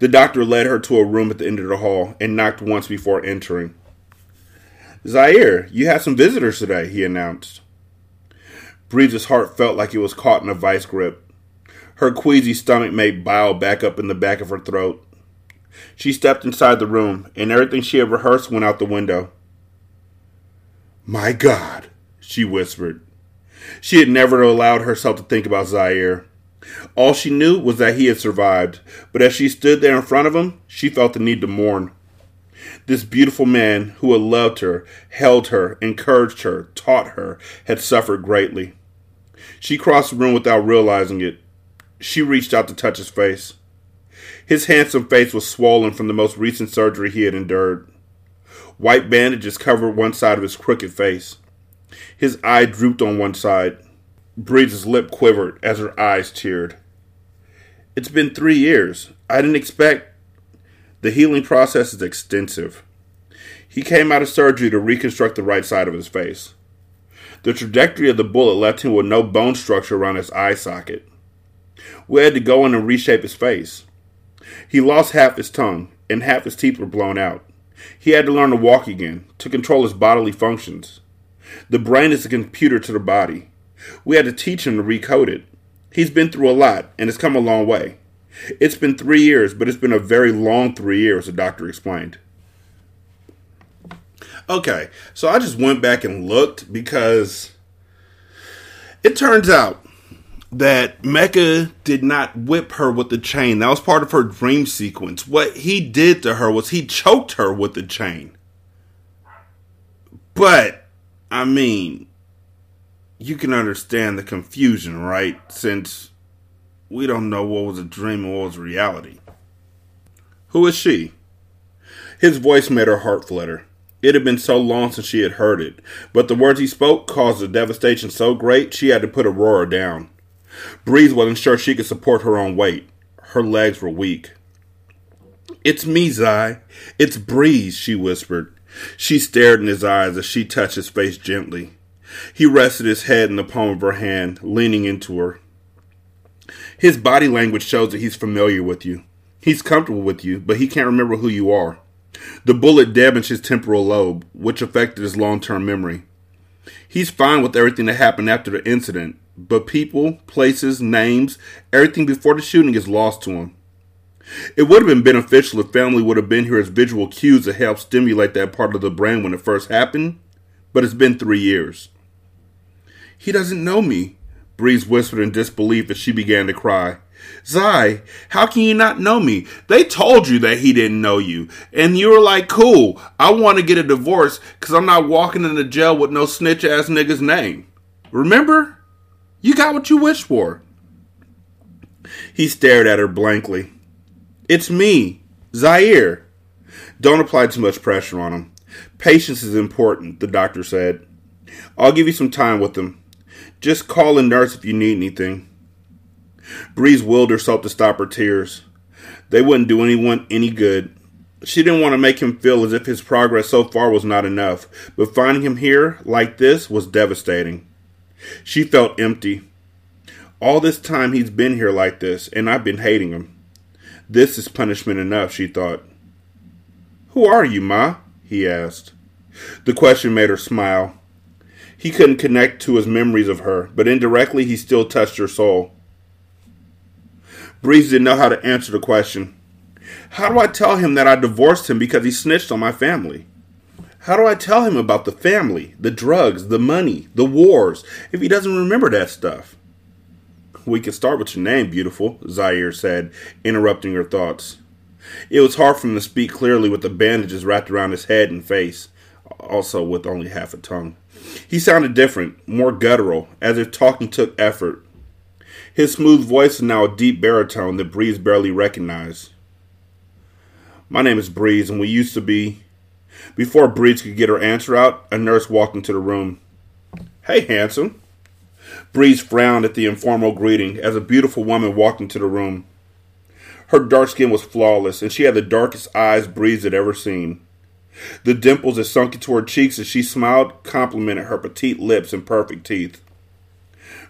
The doctor led her to a room at the end of the hall and knocked once before entering. Zaire, you have some visitors today, he announced. Breeze's heart felt like it was caught in a vice grip. Her queasy stomach made bile back up in the back of her throat. She stepped inside the room, and everything she had rehearsed went out the window. My God, she whispered. She had never allowed herself to think about Zaire. All she knew was that he had survived, but as she stood there in front of him, she felt the need to mourn. This beautiful man who had loved her, held her, encouraged her, taught her, had suffered greatly. She crossed the room without realizing it. She reached out to touch his face. His handsome face was swollen from the most recent surgery he had endured. White bandages covered one side of his crooked face. His eye drooped on one side. Breeze's lip quivered as her eyes teared. It's been three years. I didn't expect. The healing process is extensive. He came out of surgery to reconstruct the right side of his face. The trajectory of the bullet left him with no bone structure around his eye socket. We had to go in and reshape his face. He lost half his tongue, and half his teeth were blown out. He had to learn to walk again, to control his bodily functions. The brain is a computer to the body. We had to teach him to recode it. He's been through a lot and has come a long way. It's been three years, but it's been a very long three years, the doctor explained. Okay, so I just went back and looked because it turns out that Mecca did not whip her with the chain. That was part of her dream sequence. What he did to her was he choked her with the chain. But, I mean, you can understand the confusion, right? Since we don't know what was a dream and what was reality. Who is she? His voice made her heart flutter. It had been so long since she had heard it, but the words he spoke caused a devastation so great she had to put Aurora down. Breeze wasn't sure she could support her own weight. Her legs were weak. It's me, Zai. It's Breeze, she whispered. She stared in his eyes as she touched his face gently. He rested his head in the palm of her hand, leaning into her. His body language shows that he's familiar with you. He's comfortable with you, but he can't remember who you are. The bullet damaged his temporal lobe, which affected his long term memory. He's fine with everything that happened after the incident, but people, places, names, everything before the shooting is lost to him. It would have been beneficial if family would have been here as visual cues to help stimulate that part of the brain when it first happened, but it's been three years. He doesn't know me, Breeze whispered in disbelief as she began to cry. Zai, how can you not know me? They told you that he didn't know you. And you were like, cool, I want to get a divorce because I'm not walking into jail with no snitch ass nigga's name. Remember? You got what you wished for. He stared at her blankly. It's me, Zaire. Don't apply too much pressure on him. Patience is important, the doctor said. I'll give you some time with him. Just call a nurse if you need anything. Breeze willed herself to stop her tears. They wouldn't do anyone any good. She didn't want to make him feel as if his progress so far was not enough, but finding him here, like this, was devastating. She felt empty. All this time he's been here like this, and I've been hating him. This is punishment enough, she thought. Who are you, Ma? he asked. The question made her smile. He couldn't connect to his memories of her, but indirectly he still touched her soul. Breeze didn't know how to answer the question. How do I tell him that I divorced him because he snitched on my family? How do I tell him about the family, the drugs, the money, the wars, if he doesn't remember that stuff? We can start with your name, beautiful, Zaire said, interrupting her thoughts. It was hard for him to speak clearly with the bandages wrapped around his head and face, also with only half a tongue. He sounded different, more guttural, as if talking took effort. His smooth voice is now a deep baritone that Breeze barely recognized. My name is Breeze, and we used to be. Before Breeze could get her answer out, a nurse walked into the room. Hey, handsome. Breeze frowned at the informal greeting as a beautiful woman walked into the room. Her dark skin was flawless, and she had the darkest eyes Breeze had ever seen. The dimples that sunk into her cheeks as she smiled complemented her petite lips and perfect teeth.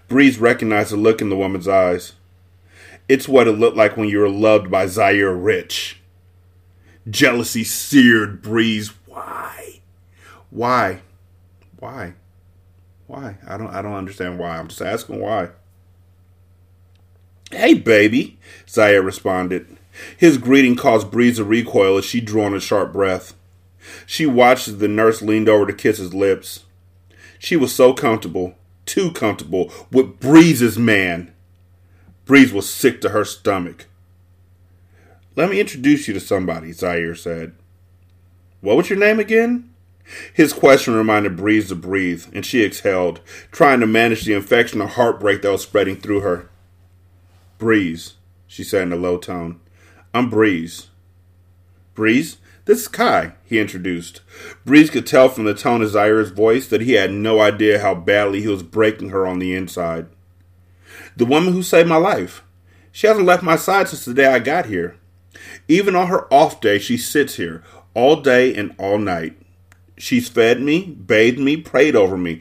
Breeze recognized the look in the woman's eyes. It's what it looked like when you were loved by Zaire Rich. Jealousy seared Breeze. Why? Why? Why? Why? I don't I don't understand why. I'm just asking why. Hey baby, Zaire responded. His greeting caused Breeze to recoil as she drew on a sharp breath. She watched as the nurse leaned over to kiss his lips. She was so comfortable, too comfortable with Breeze's man. Breeze was sick to her stomach. Let me introduce you to somebody, Zaire said. What was your name again? His question reminded Breeze to breathe, and she exhaled, trying to manage the infection of heartbreak that was spreading through her. Breeze, she said in a low tone. I'm Breeze. Breeze, this is Kai, he introduced. Breeze could tell from the tone of Zaire's voice that he had no idea how badly he was breaking her on the inside. The woman who saved my life. She hasn't left my side since the day I got here. Even on her off day, she sits here all day and all night. She's fed me, bathed me, prayed over me.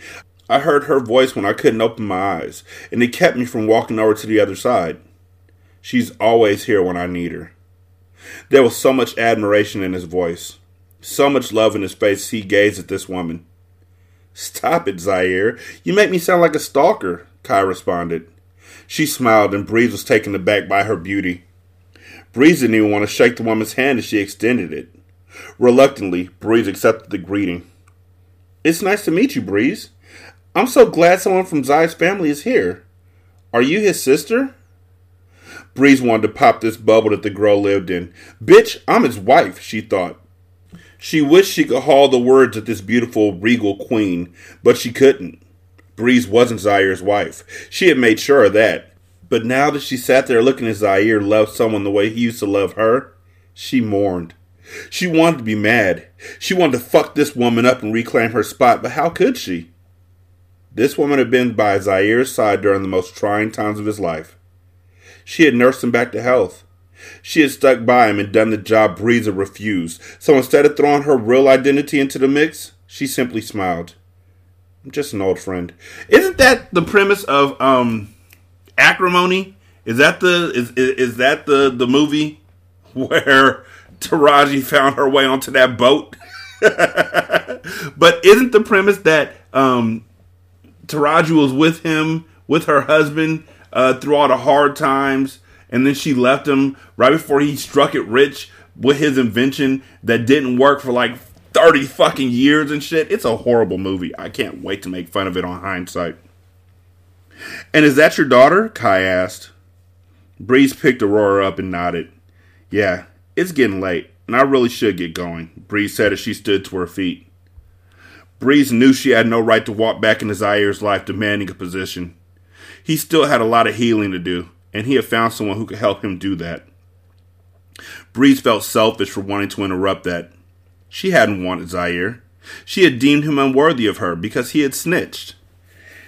I heard her voice when I couldn't open my eyes, and it kept me from walking over to the other side. She's always here when I need her. There was so much admiration in his voice, so much love in his face he gazed at this woman. Stop it, Zaire. You make me sound like a stalker, Kai responded. She smiled, and Breeze was taken aback by her beauty. Breeze didn't even want to shake the woman's hand as she extended it. Reluctantly, Breeze accepted the greeting. It's nice to meet you, Breeze. I'm so glad someone from Zai's family is here. Are you his sister? Breeze wanted to pop this bubble that the girl lived in. Bitch, I'm his wife, she thought. She wished she could haul the words at this beautiful, regal queen, but she couldn't. Breeze wasn't Zaire's wife. She had made sure of that. But now that she sat there looking at Zaire love someone the way he used to love her, she mourned. She wanted to be mad. She wanted to fuck this woman up and reclaim her spot, but how could she? This woman had been by Zaire's side during the most trying times of his life. She had nursed him back to health. She had stuck by him and done the job Breezer refused. So instead of throwing her real identity into the mix, she simply smiled. I'm just an old friend. Isn't that the premise of um Acrimony? Is that the is is, is that the the movie where Taraji found her way onto that boat? but isn't the premise that um Taraji was with him with her husband uh, through all the hard times, and then she left him right before he struck it rich with his invention that didn't work for like 30 fucking years and shit. It's a horrible movie. I can't wait to make fun of it on hindsight. And is that your daughter? Kai asked. Breeze picked Aurora up and nodded. Yeah, it's getting late, and I really should get going, Breeze said as she stood to her feet. Breeze knew she had no right to walk back into Zaire's life demanding a position. He still had a lot of healing to do, and he had found someone who could help him do that. Breeze felt selfish for wanting to interrupt that. She hadn't wanted Zaire. She had deemed him unworthy of her because he had snitched.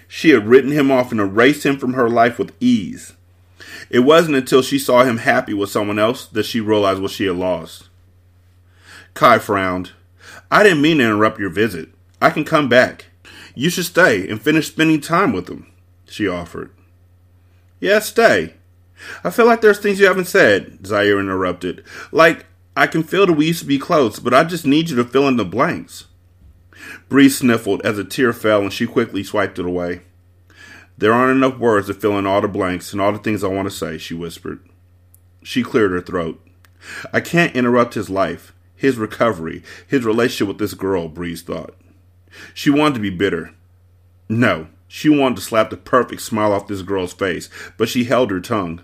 She had written him off and erased him from her life with ease. It wasn't until she saw him happy with someone else that she realized what she had lost. Kai frowned. I didn't mean to interrupt your visit. I can come back. You should stay and finish spending time with him, she offered. Yeah, stay. I feel like there's things you haven't said, Zaire interrupted. Like, I can feel that we used to be close, but I just need you to fill in the blanks. Bree sniffled as a tear fell and she quickly swiped it away. There aren't enough words to fill in all the blanks and all the things I want to say, she whispered. She cleared her throat. I can't interrupt his life, his recovery, his relationship with this girl, Breeze thought. She wanted to be bitter. No, she wanted to slap the perfect smile off this girl's face, but she held her tongue.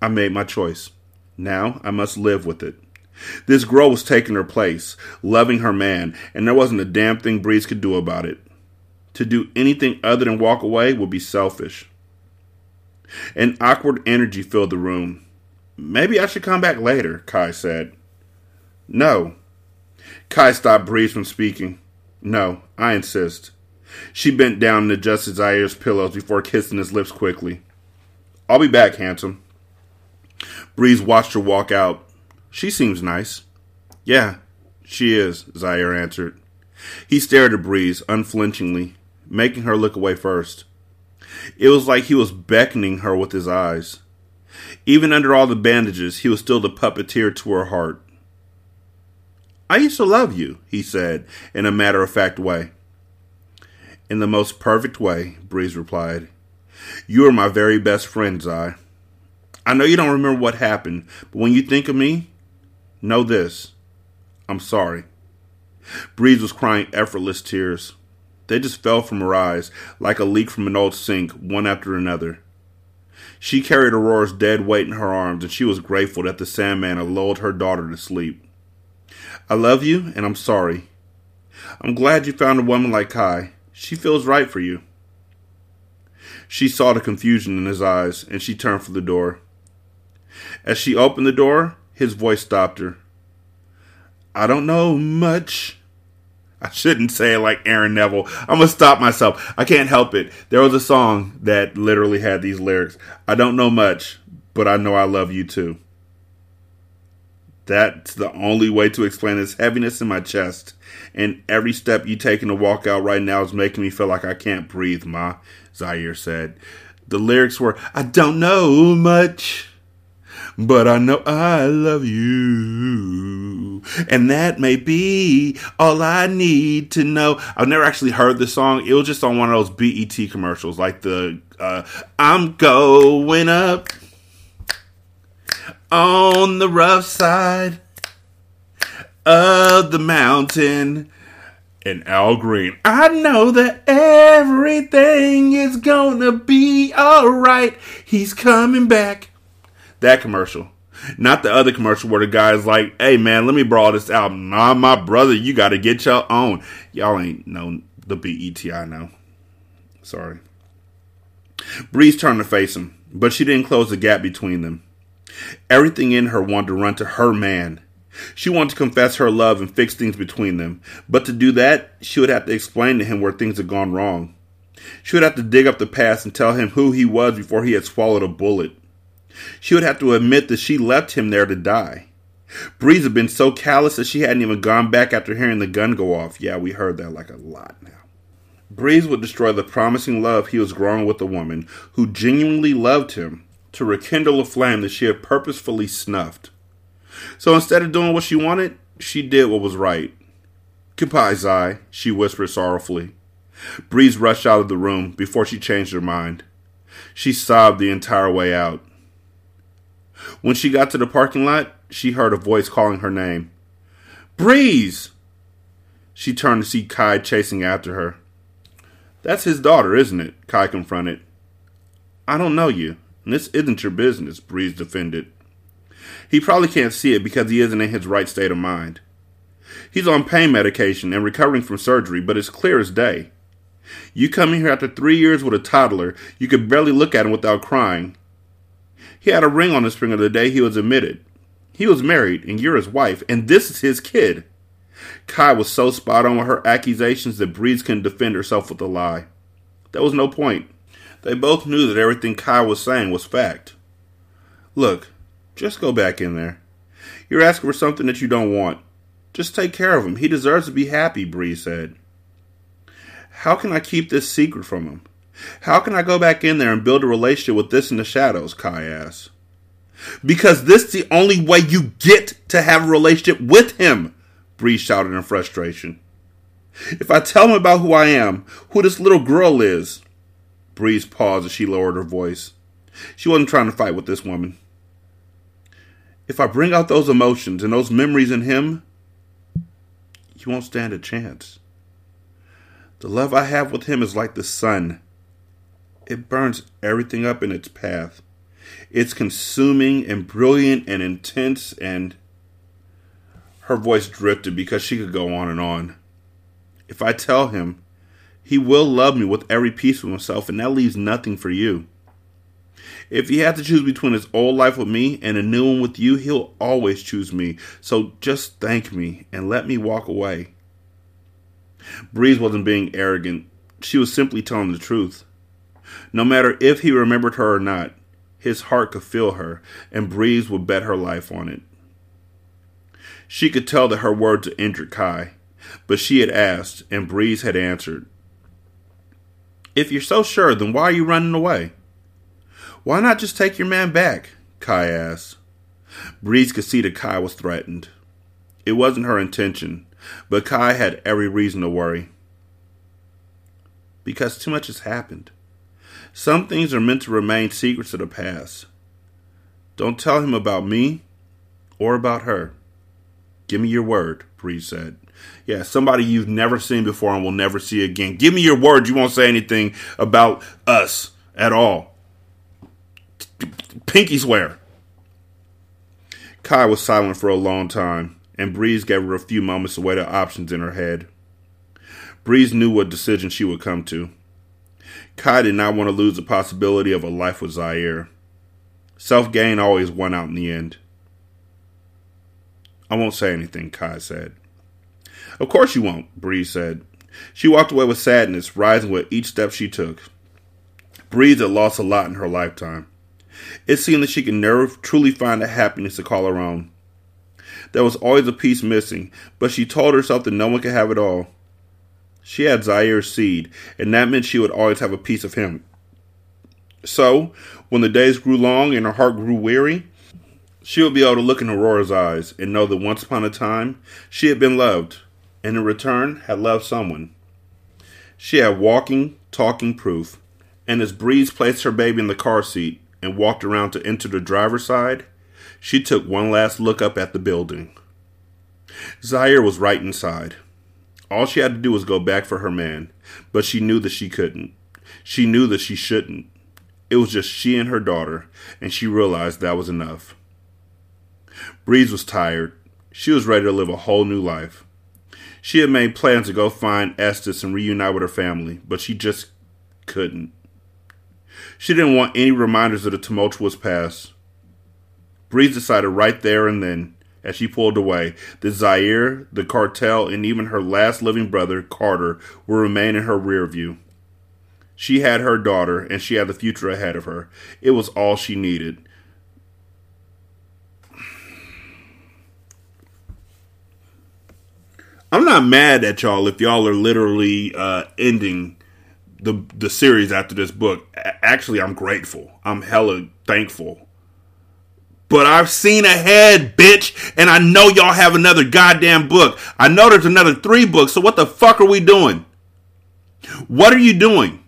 I made my choice. Now I must live with it. This girl was taking her place, loving her man, and there wasn't a damn thing Breeze could do about it. To do anything other than walk away would be selfish. An awkward energy filled the room. Maybe I should come back later, Kai said. No. Kai stopped Breeze from speaking. No, I insist. She bent down and adjusted Zaire's pillows before kissing his lips quickly. I'll be back, handsome. Breeze watched her walk out. She seems nice. Yeah, she is, Zaire answered. He stared at Breeze unflinchingly, making her look away first. It was like he was beckoning her with his eyes. Even under all the bandages, he was still the puppeteer to her heart. I used to love you, he said in a matter of fact way. In the most perfect way, Breeze replied. You are my very best friend, Zai. I know you don't remember what happened, but when you think of me, know this. I'm sorry. Breeze was crying effortless tears. They just fell from her eyes like a leak from an old sink, one after another. She carried Aurora's dead weight in her arms, and she was grateful that the Sandman had lulled her daughter to sleep. I love you, and I'm sorry. I'm glad you found a woman like Kai. She feels right for you. She saw the confusion in his eyes, and she turned for the door. As she opened the door, his voice stopped her. I don't know much. I shouldn't say it like Aaron Neville. I'm gonna stop myself. I can't help it. There was a song that literally had these lyrics. I don't know much, but I know I love you too. That's the only way to explain this heaviness in my chest. And every step you taking to walk out right now is making me feel like I can't breathe, Ma, Zaire said. The lyrics were, I don't know much but I know I love you. And that may be all I need to know. I've never actually heard the song. It was just on one of those BET commercials, like the uh, I'm going up on the rough side of the mountain. And Al Green, I know that everything is gonna be alright. He's coming back. That commercial. Not the other commercial where the guy's like, hey man, let me borrow this album. Nah, my brother, you gotta get your own. Y'all ain't know the BET I know. Sorry. Breeze turned to face him, but she didn't close the gap between them. Everything in her wanted to run to her man. She wanted to confess her love and fix things between them, but to do that, she would have to explain to him where things had gone wrong. She would have to dig up the past and tell him who he was before he had swallowed a bullet. She would have to admit that she left him there to die. Breeze had been so callous that she hadn't even gone back after hearing the gun go off. Yeah, we heard that like a lot now. Breeze would destroy the promising love he was growing with a woman who genuinely loved him to rekindle a flame that she had purposefully snuffed. So instead of doing what she wanted, she did what was right. Goodbye, Zai, she whispered sorrowfully. Breeze rushed out of the room before she changed her mind. She sobbed the entire way out. When she got to the parking lot, she heard a voice calling her name. Breeze! She turned to see Kai chasing after her. That's his daughter, isn't it? Kai confronted. I don't know you, and this isn't your business, Breeze defended. He probably can't see it because he isn't in his right state of mind. He's on pain medication and recovering from surgery, but it's clear as day. You come in here after three years with a toddler, you could barely look at him without crying. He had a ring on the finger the day he was admitted. He was married, and you're his wife, and this is his kid. Kai was so spot on with her accusations that Breeze couldn't defend herself with a lie. There was no point. They both knew that everything Kai was saying was fact. Look, just go back in there. You're asking for something that you don't want. Just take care of him. He deserves to be happy, Bree said. How can I keep this secret from him? How can I go back in there and build a relationship with this in the shadows? Kai asked. Because this is the only way you get to have a relationship with him, Bree shouted in frustration. If I tell him about who I am, who this little girl is. Breeze paused as she lowered her voice. She wasn't trying to fight with this woman. If I bring out those emotions and those memories in him, he won't stand a chance. The love I have with him is like the sun. It burns everything up in its path. It's consuming and brilliant and intense and her voice drifted because she could go on and on. If I tell him, he will love me with every piece of himself, and that leaves nothing for you. If he had to choose between his old life with me and a new one with you, he'll always choose me. So just thank me and let me walk away. Breeze wasn't being arrogant. She was simply telling the truth. No matter if he remembered her or not, his heart could feel her, and Breeze would bet her life on it. She could tell that her words had injured Kai, but she had asked, and Breeze had answered. If you're so sure, then why are you running away? Why not just take your man back? Kai asked. Breeze could see that Kai was threatened. It wasn't her intention, but Kai had every reason to worry. Because too much has happened. Some things are meant to remain secrets of the past. Don't tell him about me or about her. Give me your word, Breeze said. Yeah, somebody you've never seen before and will never see again. Give me your word you won't say anything about us at all pinky swear. Kai was silent for a long time, and Breeze gave her a few moments to weigh the options in her head. Breeze knew what decision she would come to. Kai did not want to lose the possibility of a life with Zaire. Self gain always won out in the end. I won't say anything, Kai said. Of course you won't, Breeze said. She walked away with sadness, rising with each step she took. Breeze had lost a lot in her lifetime. It seemed that she could never truly find the happiness to call her own. There was always a piece missing, but she told herself that no one could have it all. She had Zaire's seed, and that meant she would always have a piece of him. So, when the days grew long and her heart grew weary, she would be able to look in Aurora's eyes and know that once upon a time she had been loved, and in return had loved someone. She had walking, talking proof, and as Breeze placed her baby in the car seat, and walked around to enter the driver's side, she took one last look up at the building. Zaire was right inside. All she had to do was go back for her man, but she knew that she couldn't. She knew that she shouldn't. It was just she and her daughter, and she realized that was enough. Breeze was tired. She was ready to live a whole new life. She had made plans to go find Estes and reunite with her family, but she just couldn't. She didn't want any reminders of the tumultuous past. Breeze decided right there and then, as she pulled away, that Zaire, the cartel, and even her last living brother, Carter, would remain in her rear view. She had her daughter, and she had the future ahead of her. It was all she needed. I'm not mad at y'all if y'all are literally uh, ending the the series after this book. Actually, I'm grateful. I'm hella thankful. But I've seen ahead, bitch, and I know y'all have another goddamn book. I know there's another three books, so what the fuck are we doing? What are you doing?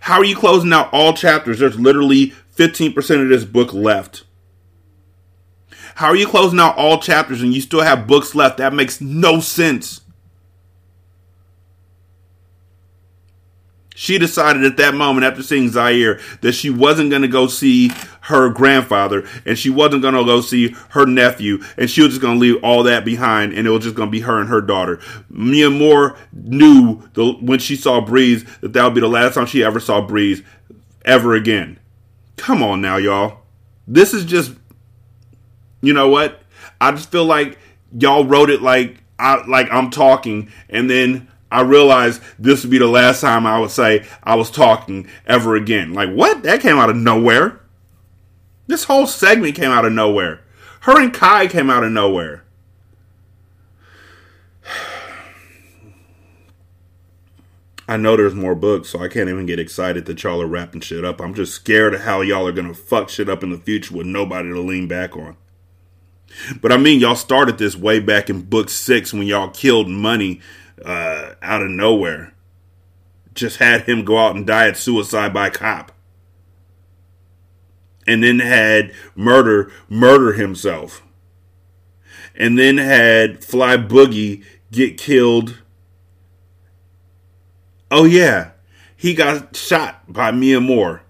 How are you closing out all chapters? There's literally 15% of this book left. How are you closing out all chapters and you still have books left? That makes no sense. She decided at that moment after seeing Zaire that she wasn't going to go see her grandfather and she wasn't going to go see her nephew and she was just going to leave all that behind and it was just going to be her and her daughter. Mia Moore knew the, when she saw Breeze that that would be the last time she ever saw Breeze ever again. Come on now, y'all. This is just, you know what? I just feel like y'all wrote it like I like I'm talking, and then I realized this would be the last time I would say I was talking ever again. Like what? That came out of nowhere. This whole segment came out of nowhere. Her and Kai came out of nowhere. I know there's more books, so I can't even get excited that y'all are wrapping shit up. I'm just scared of how y'all are gonna fuck shit up in the future with nobody to lean back on. But I mean, y'all started this way back in book six when y'all killed money uh, out of nowhere. Just had him go out and die at suicide by cop. And then had murder murder himself. And then had Fly Boogie get killed Oh yeah, he got shot by Mia Moore.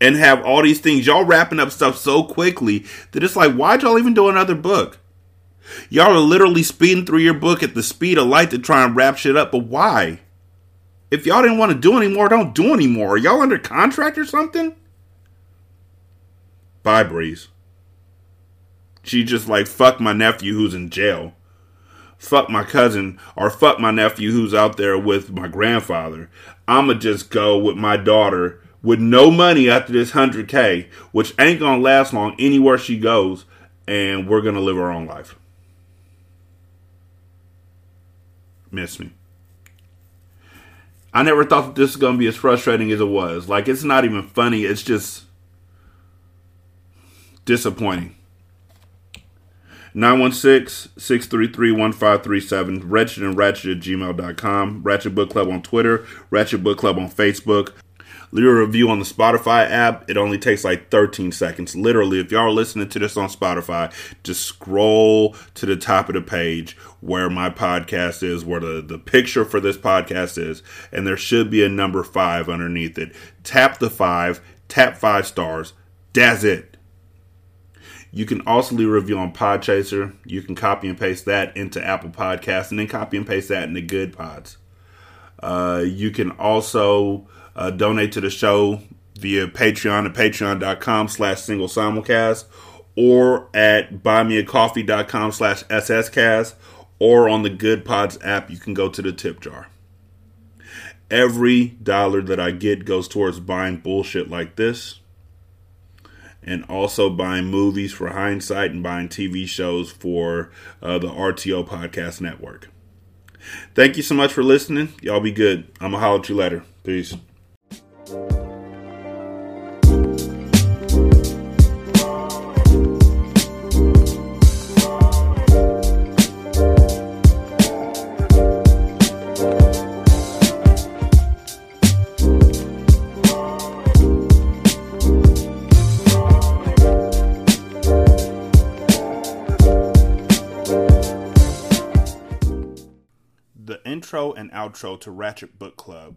And have all these things. Y'all wrapping up stuff so quickly that it's like, why'd y'all even do another book? Y'all are literally speeding through your book at the speed of light to try and wrap shit up, but why? If y'all didn't want to do anymore, don't do anymore. Are y'all under contract or something? Bye, Breeze. She just like, fuck my nephew who's in jail fuck my cousin or fuck my nephew who's out there with my grandfather. I'ma just go with my daughter with no money after this 100K, which ain't gonna last long anywhere she goes, and we're gonna live our own life. Miss me. I never thought that this was gonna be as frustrating as it was. Like, it's not even funny, it's just disappointing. 916-633-1537, Ratchet and Ratchet at gmail.com, Ratchet Book Club on Twitter, Ratchet Book Club on Facebook. Leave a review on the Spotify app. It only takes like 13 seconds. Literally, if y'all are listening to this on Spotify, just scroll to the top of the page where my podcast is, where the, the picture for this podcast is, and there should be a number five underneath it. Tap the five, tap five stars. That's it. You can also leave a review on Podchaser. You can copy and paste that into Apple Podcasts and then copy and paste that into Goodpods. Uh, you can also uh, donate to the show via Patreon at patreon.com slash single simulcast or at buymeacoffee.com slash sscast or on the Goodpods app, you can go to the tip jar. Every dollar that I get goes towards buying bullshit like this and also buying movies for hindsight and buying TV shows for uh, the RTO Podcast Network. Thank you so much for listening. Y'all be good. I'm going to holler at you later. Peace. Intro and outro to Ratchet Book Club